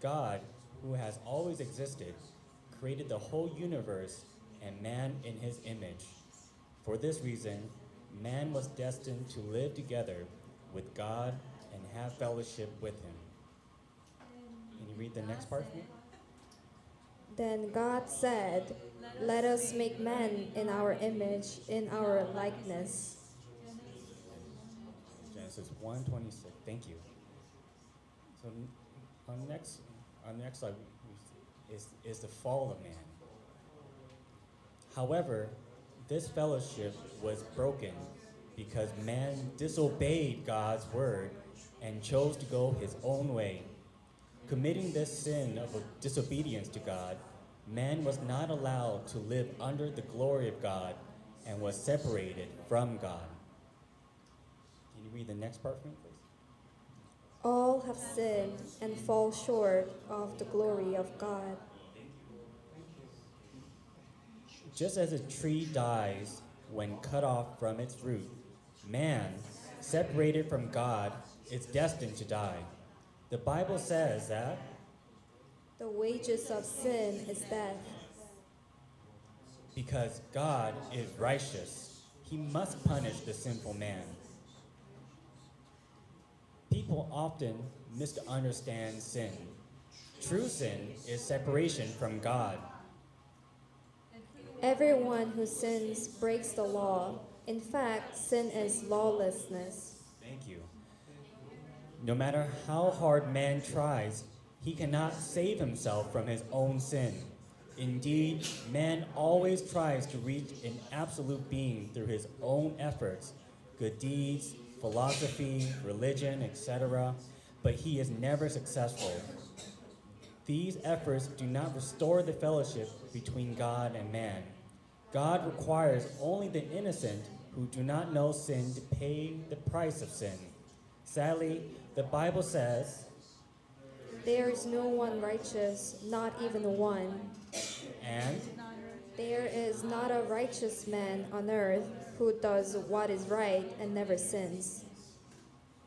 God, who has always existed, created the whole universe and man in his image. For this reason, man was destined to live together with God and have fellowship with him. Read the next part for me? Then God said, Let us make man in our image, in our likeness. Genesis 1:26. Thank you. So on next on next slide is, is the fall of man. However, this fellowship was broken because man disobeyed God's word and chose to go his own way. Committing this sin of disobedience to God, man was not allowed to live under the glory of God and was separated from God. Can you read the next part for me, please? All have sinned and fall short of the glory of God. Just as a tree dies when cut off from its root, man, separated from God, is destined to die. The Bible says that The wages of sin is death. because God is righteous, he must punish the sinful man. People often misunderstand sin. True sin is separation from God. Everyone who sins breaks the law. In fact, sin is lawlessness. No matter how hard man tries, he cannot save himself from his own sin. Indeed, man always tries to reach an absolute being through his own efforts, good deeds, philosophy, religion, etc., but he is never successful. These efforts do not restore the fellowship between God and man. God requires only the innocent who do not know sin to pay the price of sin. Sadly, the Bible says, There is no one righteous, not even one. and There is not a righteous man on earth who does what is right and never sins.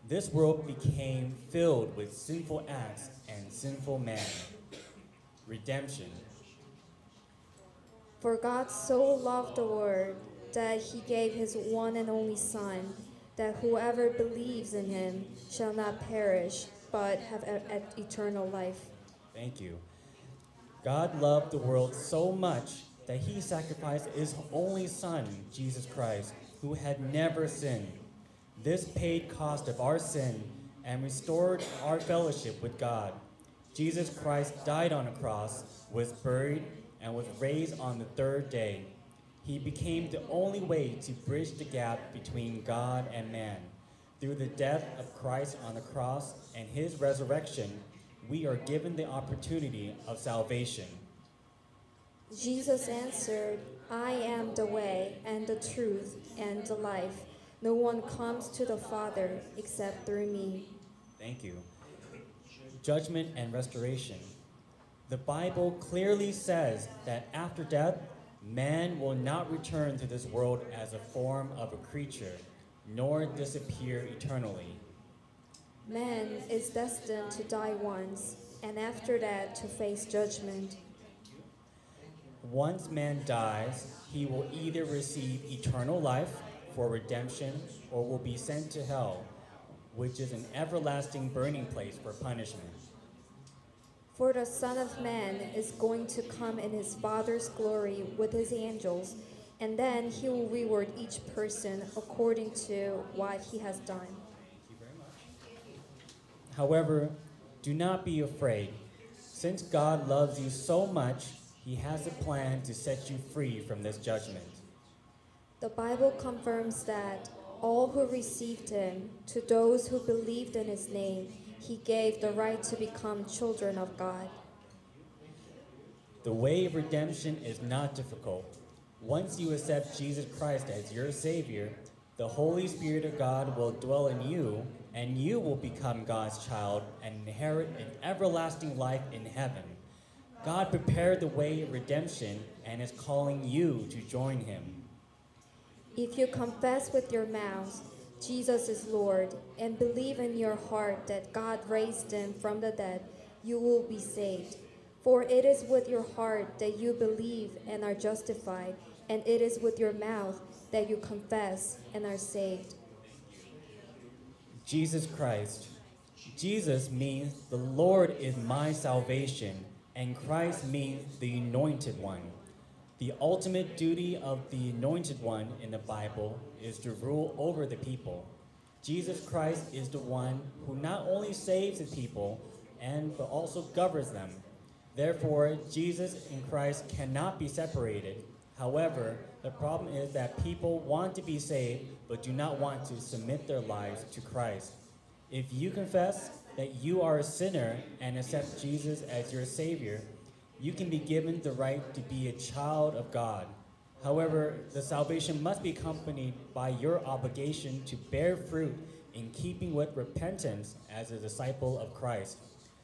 this world became filled with sinful acts and sinful man. Redemption. For God so loved the world that he gave his one and only Son, that whoever believes in him shall not perish, but have e- e- eternal life. Thank you. God loved the world so much that he sacrificed his only Son, Jesus Christ, who had never sinned. This paid cost of our sin and restored our fellowship with God. Jesus Christ died on a cross, was buried, and was raised on the third day. He became the only way to bridge the gap between God and man. Through the death of Christ on the cross and his resurrection, we are given the opportunity of salvation. Jesus answered, I am the way and the truth and the life. No one comes to the Father except through me. Thank you. Judgment and restoration. The Bible clearly says that after death, man will not return to this world as a form of a creature, nor disappear eternally. Man is destined to die once, and after that to face judgment. Once man dies, he will either receive eternal life for redemption or will be sent to hell, which is an everlasting burning place for punishment. For the Son of Man is going to come in his Father's glory with his angels, and then he will reward each person according to what he has done. Thank you very much. However, do not be afraid. Since God loves you so much, he has a plan to set you free from this judgment. The Bible confirms that all who received him, to those who believed in his name, he gave the right to become children of God. The way of redemption is not difficult. Once you accept Jesus Christ as your Savior, the Holy Spirit of God will dwell in you, and you will become God's child and inherit an everlasting life in heaven. God prepared the way of redemption and is calling you to join Him. If you confess with your mouth Jesus is Lord and believe in your heart that God raised him from the dead, you will be saved. For it is with your heart that you believe and are justified, and it is with your mouth that you confess and are saved. Jesus Christ. Jesus means the Lord is my salvation. and Christ means the anointed one. The ultimate duty of the anointed one in the Bible is to rule over the people. Jesus Christ is the one who not only saves the people and but also governs them. Therefore, Jesus and Christ cannot be separated. However, the problem is that people want to be saved but do not want to submit their lives to Christ. If you confess that you are a sinner and accept Jesus as your Savior, you can be given the right to be a child of God. However, the salvation must be accompanied by your obligation to bear fruit in keeping with repentance as a disciple of Christ.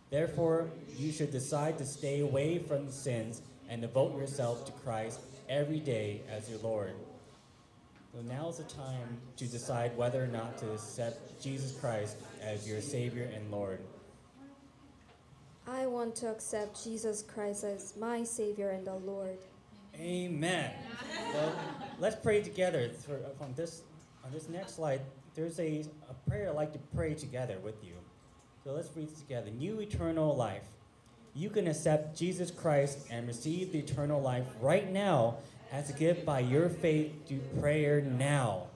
Therefore, you should decide to stay away from sins and devote yourself to Christ every day as your Lord. So now is the time to decide whether or not to accept Jesus Christ as your Savior and Lord. I want to accept Jesus Christ as my Savior and the Lord. Amen. So let's pray together. On this on this next slide, there's a, a prayer I'd like to pray together with you. So let's read it together. New eternal life. You can accept Jesus Christ and receive the eternal life right now as a gift by your faith through prayer now.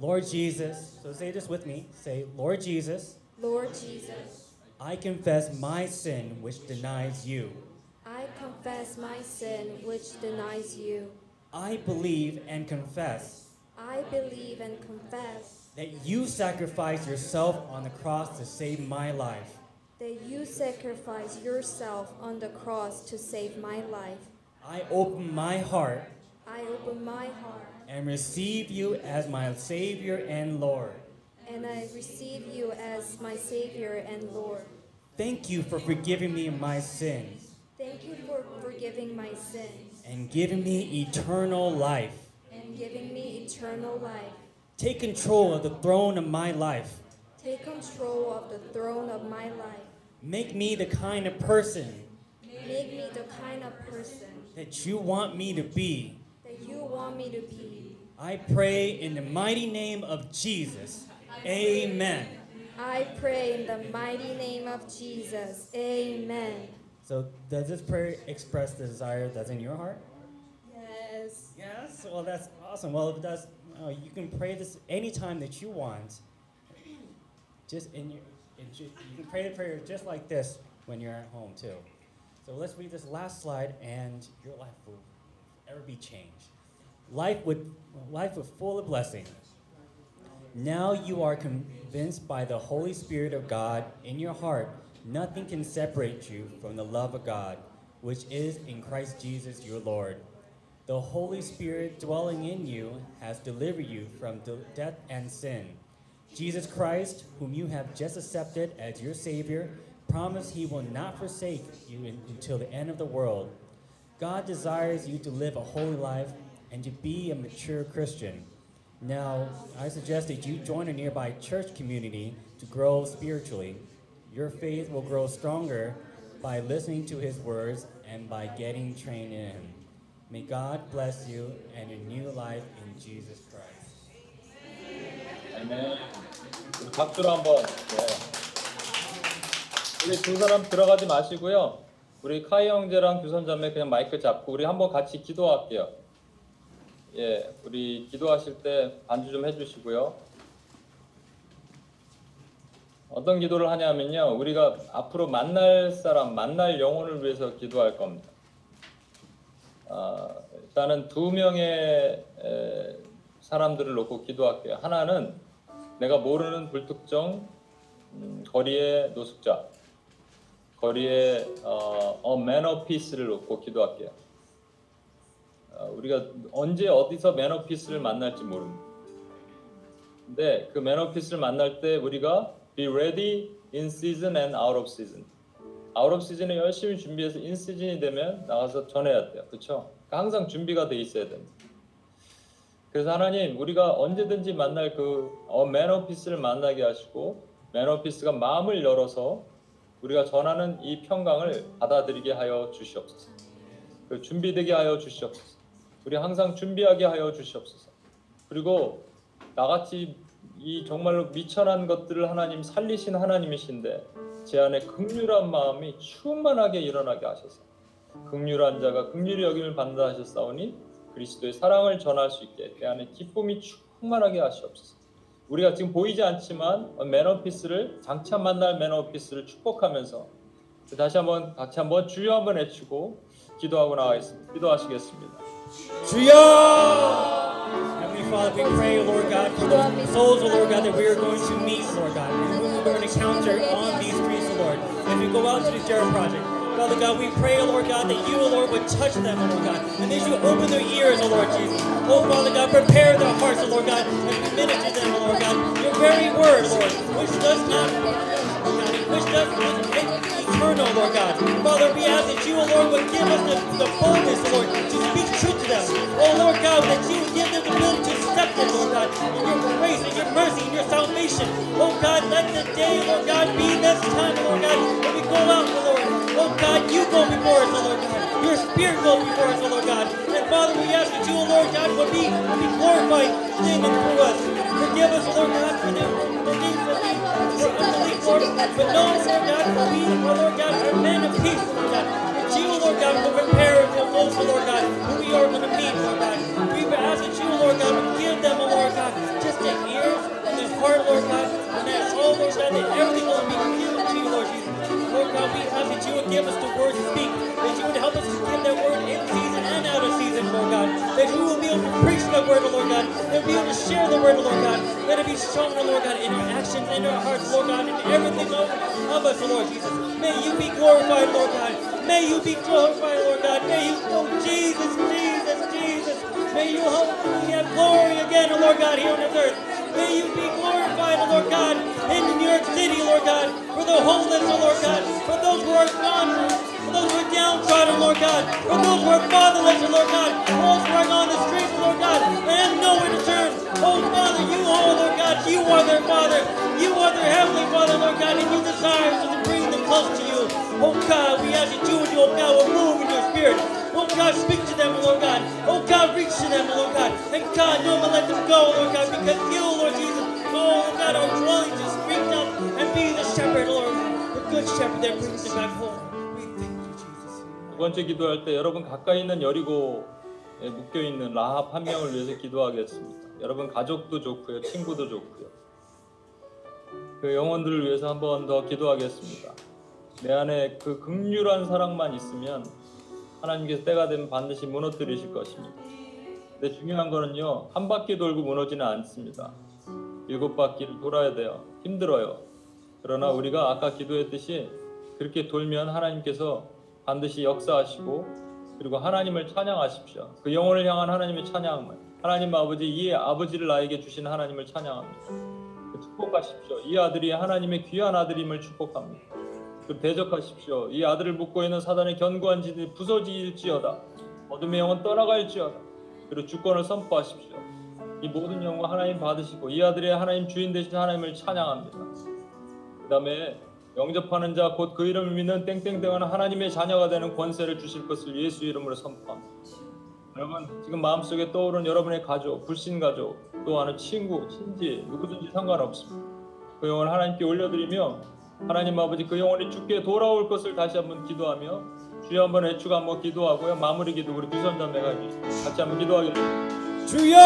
Lord Jesus, so say this with me. Say, Lord Jesus, Lord Jesus, I confess my sin which denies you. I confess my sin which denies you. I believe and confess I believe and confess that you sacrificed yourself on the cross to save my life. that you sacrificed yourself on the cross to save my life. I open my heart I open my heart and receive you as my Savior and Lord. and I receive you as my Savior and Lord. Thank you for forgiving me my sins Thank you for forgiving my sins and giving me eternal life. and giving me eternal life. Take control of the throne of my life. Take control of the throne of my life. Make me the kind of person Make me the kind of person that you want me to be. that you want me to be. I pray in the mighty name of Jesus. Amen. I pray in the mighty name of Jesus. Amen. So, does this prayer express the desire that's in your heart? Yes. Yes. Well, that's awesome. Well, if it does, uh, you can pray this anytime that you want. Just in your, in you can pray the prayer just like this when you're at home too. So let's read this last slide, and your life will ever be changed. Life with life with full of blessings. Now you are convinced by the Holy Spirit of God in your heart. Nothing can separate you from the love of God, which is in Christ Jesus your Lord. The Holy Spirit dwelling in you has delivered you from de- death and sin. Jesus Christ, whom you have just accepted as your Savior, promised he will not forsake you until the end of the world. God desires you to live a holy life and to be a mature Christian. Now, I suggest that you join a nearby church community to grow spiritually. Your faith will grow stronger by listening to his words and by getting trained in him. May God bless you and your new life in Jesus Christ. 아멘. 우리 박수로 한번. 네. 우리 두 사람 들어가지 마시고요. 우리 카이 형제랑 규선자매 그냥 마이크 잡고 우리 한번 같이 기도할게요. 예, 우리 기도하실 때 반주 좀 해주시고요. 어떤 기도를 하냐면요, 우리가 앞으로 만날 사람, 만날 영혼을 위해서 기도할 겁니다. 아, 일단은 두 명의 에, 사람들을 놓고 기도할게요. 하나는 내가 모르는 불특정 음, 거리의 노숙자, 거리의 어, 어 man of peace를 놓고 기도할게요. 어, 우리가 언제 어디서 man of peace를 만날지 모릅니다. 근데 그 man of peace를 만날 때 우리가 be ready in season and out of season. out of season에 열심히 준비해서 in season이 되면 나가서 전해야 돼요. 그렇죠? 항상 준비가 돼 있어야 됩니다. 그래서 하나님 우리가 언제든지 만날 그 어, 맨오피스를 만나게 하시고 맨오피스가 마음을 열어서 우리가 전하는 이 평강을 받아들이게 하여 주시옵소서. 그 준비되게 하여 주시옵소서. 우리 항상 준비하게 하여 주시옵소서. 그리고 나같이 이 정말로 미천한 것들을 하나님 살리신 하나님이신데 제 안에 극률한 마음이 충만하게 일어나게 하셔서 극률한 자가 극률이 여김을 받는다 하셨사오니 그리스도의 사랑을 전할 수 있게 내 안에 기쁨이 충만하게 하시옵소서. 우리가 지금 보이지 않지만 매너피스를 장차 만날 매너피스를 축복하면서 다시 한번 같이 한번 주여 한번 외치고 기도하고 나가겠습니다. 기도하시겠습니다. Juya! Heavenly Father, we pray, Lord God, for those souls, Lord God, that we are going to meet, Lord God, and whom we're going to encounter on these streets, Lord, as we go out to the Jericho Project. Father God, we pray, Lord God, that you, Lord, would touch them, Lord God, and that you open their ears, Lord Jesus. Oh Father God, prepare their hearts, Lord God, we minister to them, Lord God, your very word, Lord, which does not, which does not eternal, Lord God. Father, we ask that you, Lord, would give us the, the boldness, Lord, to speak truth them. Oh Lord God, that you would give them the ability to accept them, Lord God, in your grace, in your mercy, in your salvation. Oh God, let the day, Lord God, be this time, Lord God, when we go out, Lord. Oh God, you go before us, Lord God. Your spirit goes before us, Lord God. And Father, we ask that you, Lord God, would be, be glorified in and through us. Forgive us, Lord God, for the, things that we for unbelief, Lord. But know, Lord God, we, Lord God, are men of peace, Lord God. Lord God, will prepare for those, oh Lord God, who we are going to meet, Lord God. We ask that you, Lord God, would give them, oh Lord God, just the ears and the heart, Lord God, and that, oh Lord God, that everything will be given to you, Lord Jesus. Lord God, we ask that you would give us the words to speak, that you would help us to give that word in season and out of season, Lord God. That we will be able to preach that word, Lord God. That we will be able to share the word, Lord God. Let it be shown, Lord God, in our actions, in our hearts, Lord God, in everything of, us, Lord Jesus. May you be glorified, Lord God. May you be glorified, Lord God. May you, oh Jesus, Jesus, Jesus. May you have glory again, Lord God, here on this earth. May you be glorified, Lord God, in New York City, Lord God, for the homeless, Lord God, for those who are gone, for those who are downtrodden, Lord God, for those who are fatherless, Lord God, for those who are on the streets, Lord God, and have nowhere to turn. Oh Father, you, oh Lord God, you are their Father, you are their heavenly Father, Lord God, and you desire to bring them close to you. Oh God, we ask that you, oh God, will move in your spirit. Oh God, speak to them, Lord God. Oh God, reach to them, Lord God. And God, don't let them go, Lord God, because you, Lord Jesus, oh Lord God, are willing to speak up and be the shepherd, Lord, the good shepherd that brings them back home. We thank you, Jesus. 두 번째 기도할 때 여러분 가까이 있는 여리고에 묶여 있는 라합 한 명을 위해서 기도하겠습니다. 여러분 가족도 좋고요, 친구도 좋고요. 그 영혼들을 위해서 한 번 더 기도하겠습니다. 내 안에 그 극률한 사랑만 있으면 하나님께서 때가 되면 반드시 무너뜨리실 것입니다. 근데 중요한 거는요, 한 바퀴 돌고 무너지는 않습니다. 일곱 바퀴를 돌아야 돼요. 힘들어요. 그러나 우리가 아까 기도했듯이 그렇게 돌면 하나님께서 반드시 역사하시고 그리고 하나님을 찬양하십시오. 그 영혼을 향한 하나님의 찬양을 하나님 아버지 이 아버지를 나에게 주신 하나님을 찬양합니다. 그 축복하십시오. 이 아들이 하나님의 귀한 아들임을 축복합니다. 그 대적하십시오. 이 아들을 묶고 있는 사단의 견고한 지들이 부서질지어다. 어둠의 영은 떠나갈지어다. 그리고 주권을 선포하십시오. 이 모든 영광 하나님 받으시고 이 아들의 하나님 주인 되신 하나님을 찬양합니다. 그 다음에 영접하는 자 곧 그 이름을 믿는 땡땡땡하는 하나님의 자녀가 되는 권세를 주실 것을 예수 이름으로 선포합니다. 여러분 지금 마음속에 떠오른 여러분의 가족, 불신 가족, 또 하는 친구, 친지 누구든지 상관없습니다. 그 영혼을 하나님께 올려드리며 하나님 아버지 그 영혼이 주께 돌아올 것을 다시 한번 기도하며 주여 한번 애축 한번 기도하고요 마무리 기도 우리 두 선자매가 해주시고 같이 한번 기도하겠습니다. Julia!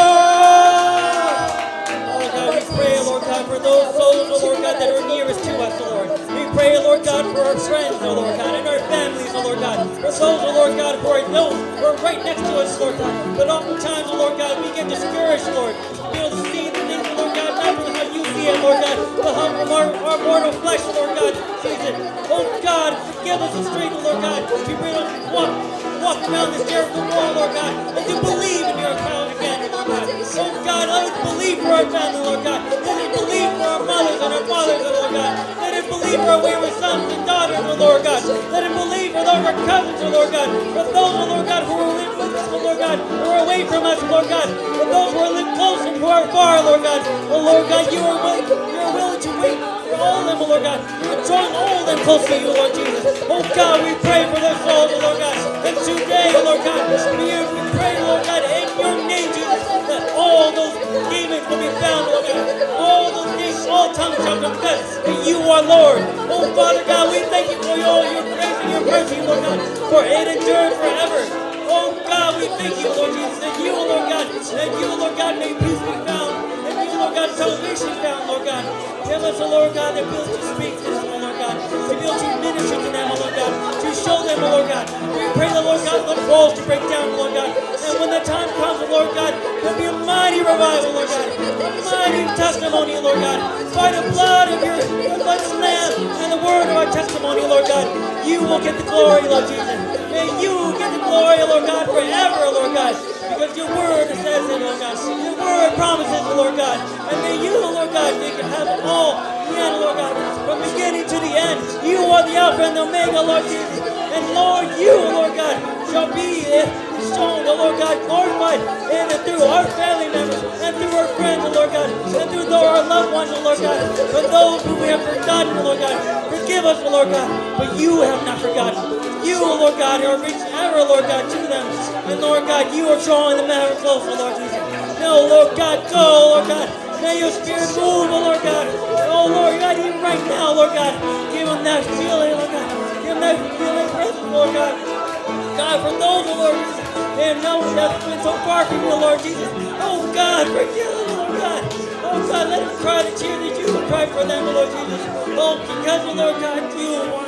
Lord God, we pray, Lord God, for those souls, oh Lord God, that are nearest to us, oh Lord. We pray, Lord God, for our friends, oh Lord God, and our families, oh Lord God. For those, oh Lord God, who are those who are right next to us, Lord God. But oftentimes, oh Lord God, we get discouraged, Lord. To be it, Lord God, how from our, our mortal flesh, Lord God, sees it. Oh God, give us the strength, Lord God, to walk, walk around this Jericho wall, Lord God, and to believe in your power God, let us believe for our family, Lord God. Let us believe for our mothers and our fathers, Lord God. Let us believe for our wayward sons and daughters, Lord God. Let us believe for those our cousins, Lord God. For those, Lord God, who are living with us, oh Lord God, who are away from us, Lord God. For those who are live close and who are far, Lord God. Oh Lord God, you are willing, you are willing to wait all of them, Lord God. You are drawing all of them close to you, Lord Jesus. Oh God, we pray for their souls, Lord God. And today, Lord God, we pray, Lord God, in your name, Jesus, that all those demons will be found, Lord God. All those things, all tongues shall confess that you are Lord. Oh, Father God, we thank you for all your grace and your mercy, Lord God, for it endures forever. Oh, God, we thank you, Lord Jesus, that you, Lord God, that you, Lord God, may peace be found. God, salvation found, Lord God. Give us, oh Lord God, the ability to speak them, oh Lord God. The ability to minister to them, oh Lord God. To show them, oh Lord God. We pray, the Lord God, the walls to break down, Lord God. And when the time comes, oh Lord God, there'll be a mighty revival, Lord God. A mighty testimony, Lord God. By the blood of your, your blood's lamb and the word of our testimony, Lord God. You will get the glory, Lord Jesus. May you get the glory, Lord God, forever, Lord God. Because your word says it, Lord God. Your word promises, Lord God. And may you, Lord God, have it all the end, Lord God. From beginning to the end. You are the Alpha and the Omega, Lord Jesus. And Lord, you, Lord God, shall be shown, oh Lord God, glorified in and through our family members and through our friends, Lord God, and through our loved ones, Lord God. For those who we have forgotten, Lord God, forgive us, Lord God. But you have not forgotten. You, Lord God, are reaching ever, Lord God, to them. And Lord God, you are drawing them ever closer, Lord Jesus. No, Lord God, go, Lord God. May your spirit move, oh Lord God. Oh Lord God, even right now, Lord God, give them that feeling, Lord God. Give them that feeling presence, Lord God. God, for those, oh Lord Jesus, they have known that's been so far from you, Lord Jesus. Oh God, forgive them, Lord God. Oh God, let them cry the tears that you will cry for them, Lord Jesus. Oh, because, oh Lord God, you want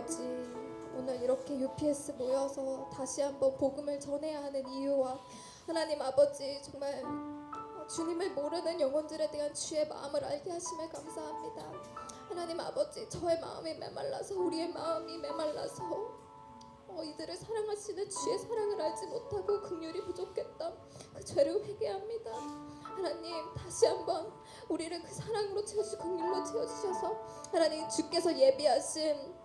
아버지 오늘 이렇게 UPS 모여서 다시 한번 복음을 전해야 하는 이유와 하나님 아버지 정말 주님을 모르는 영혼들에 대한 주의 마음을 알게 하심을 감사합니다. 하나님 아버지 저의 마음이 메말라서 우리의 마음이 메말라서 어, 이들을 사랑하시는 주의 사랑을 알지 못하고 긍휼이 부족했던 그 죄를 회개합니다. 하나님 다시 한번 우리를 그 사랑으로 채워주 긍휼로 채워주셔서 하나님 주께서 예비하신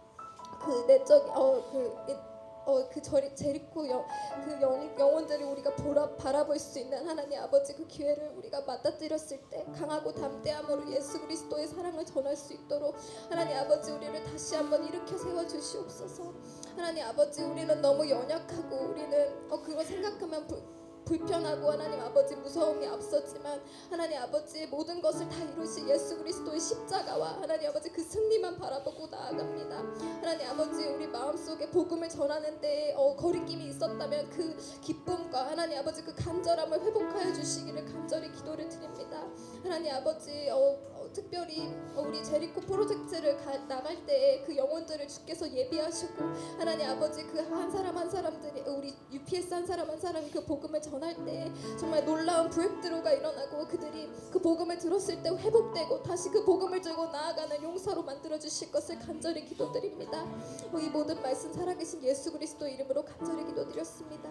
그 내적 어그 어그 제리코 영, 그 영, 영혼들을 우리가 보라, 바라볼 수 있는 하나님 아버지 그 기회를 우리가 맞닥뜨렸을 때 강하고 담대함으로 예수 그리스도의 사랑을 전할 수 있도록 하나님 아버지 우리를 다시 한번 일으켜 세워 주시옵소서. 하나님 아버지 우리는 너무 연약하고 우리는 어 그거 생각하면 불, 불편하고 하나님 아버지 무서움이 앞섰지만 하나님 아버지 모든 것을 다 이루신 예수 그리스도의 십자가와 하나님 아버지 그 승리만 바라보고 나아갑니다. 하나님 아버지 우리 마음속에 복음을 전하는데 어, 거리낌이 있었다면 그 기쁨과 하나님 아버지 그 간절함을 회복하여 주시기를 간절히 기도를 드립니다. 하나님 아버지 어, 어, 특별히 어, 우리 제리코 프로젝트를 가, 나갈 때그 영혼들을 주께서 예비하시고 하나님 아버지 그 한 사람 한 사람들이 우리 UPS 한 사람 한 사람이 그 복음을 전할 때 정말 놀라운 브렉드로가 일어나고 그들이 그 복음을 들었을 때 회복되고 다시 그 복음을 들고 나아가는 용사로 만들어 주실 것을 간절히 기도드립니다. 어, 이 모든 말씀 살아계신 예수 그리스도 이름으로 간절히 기도드렸습니다.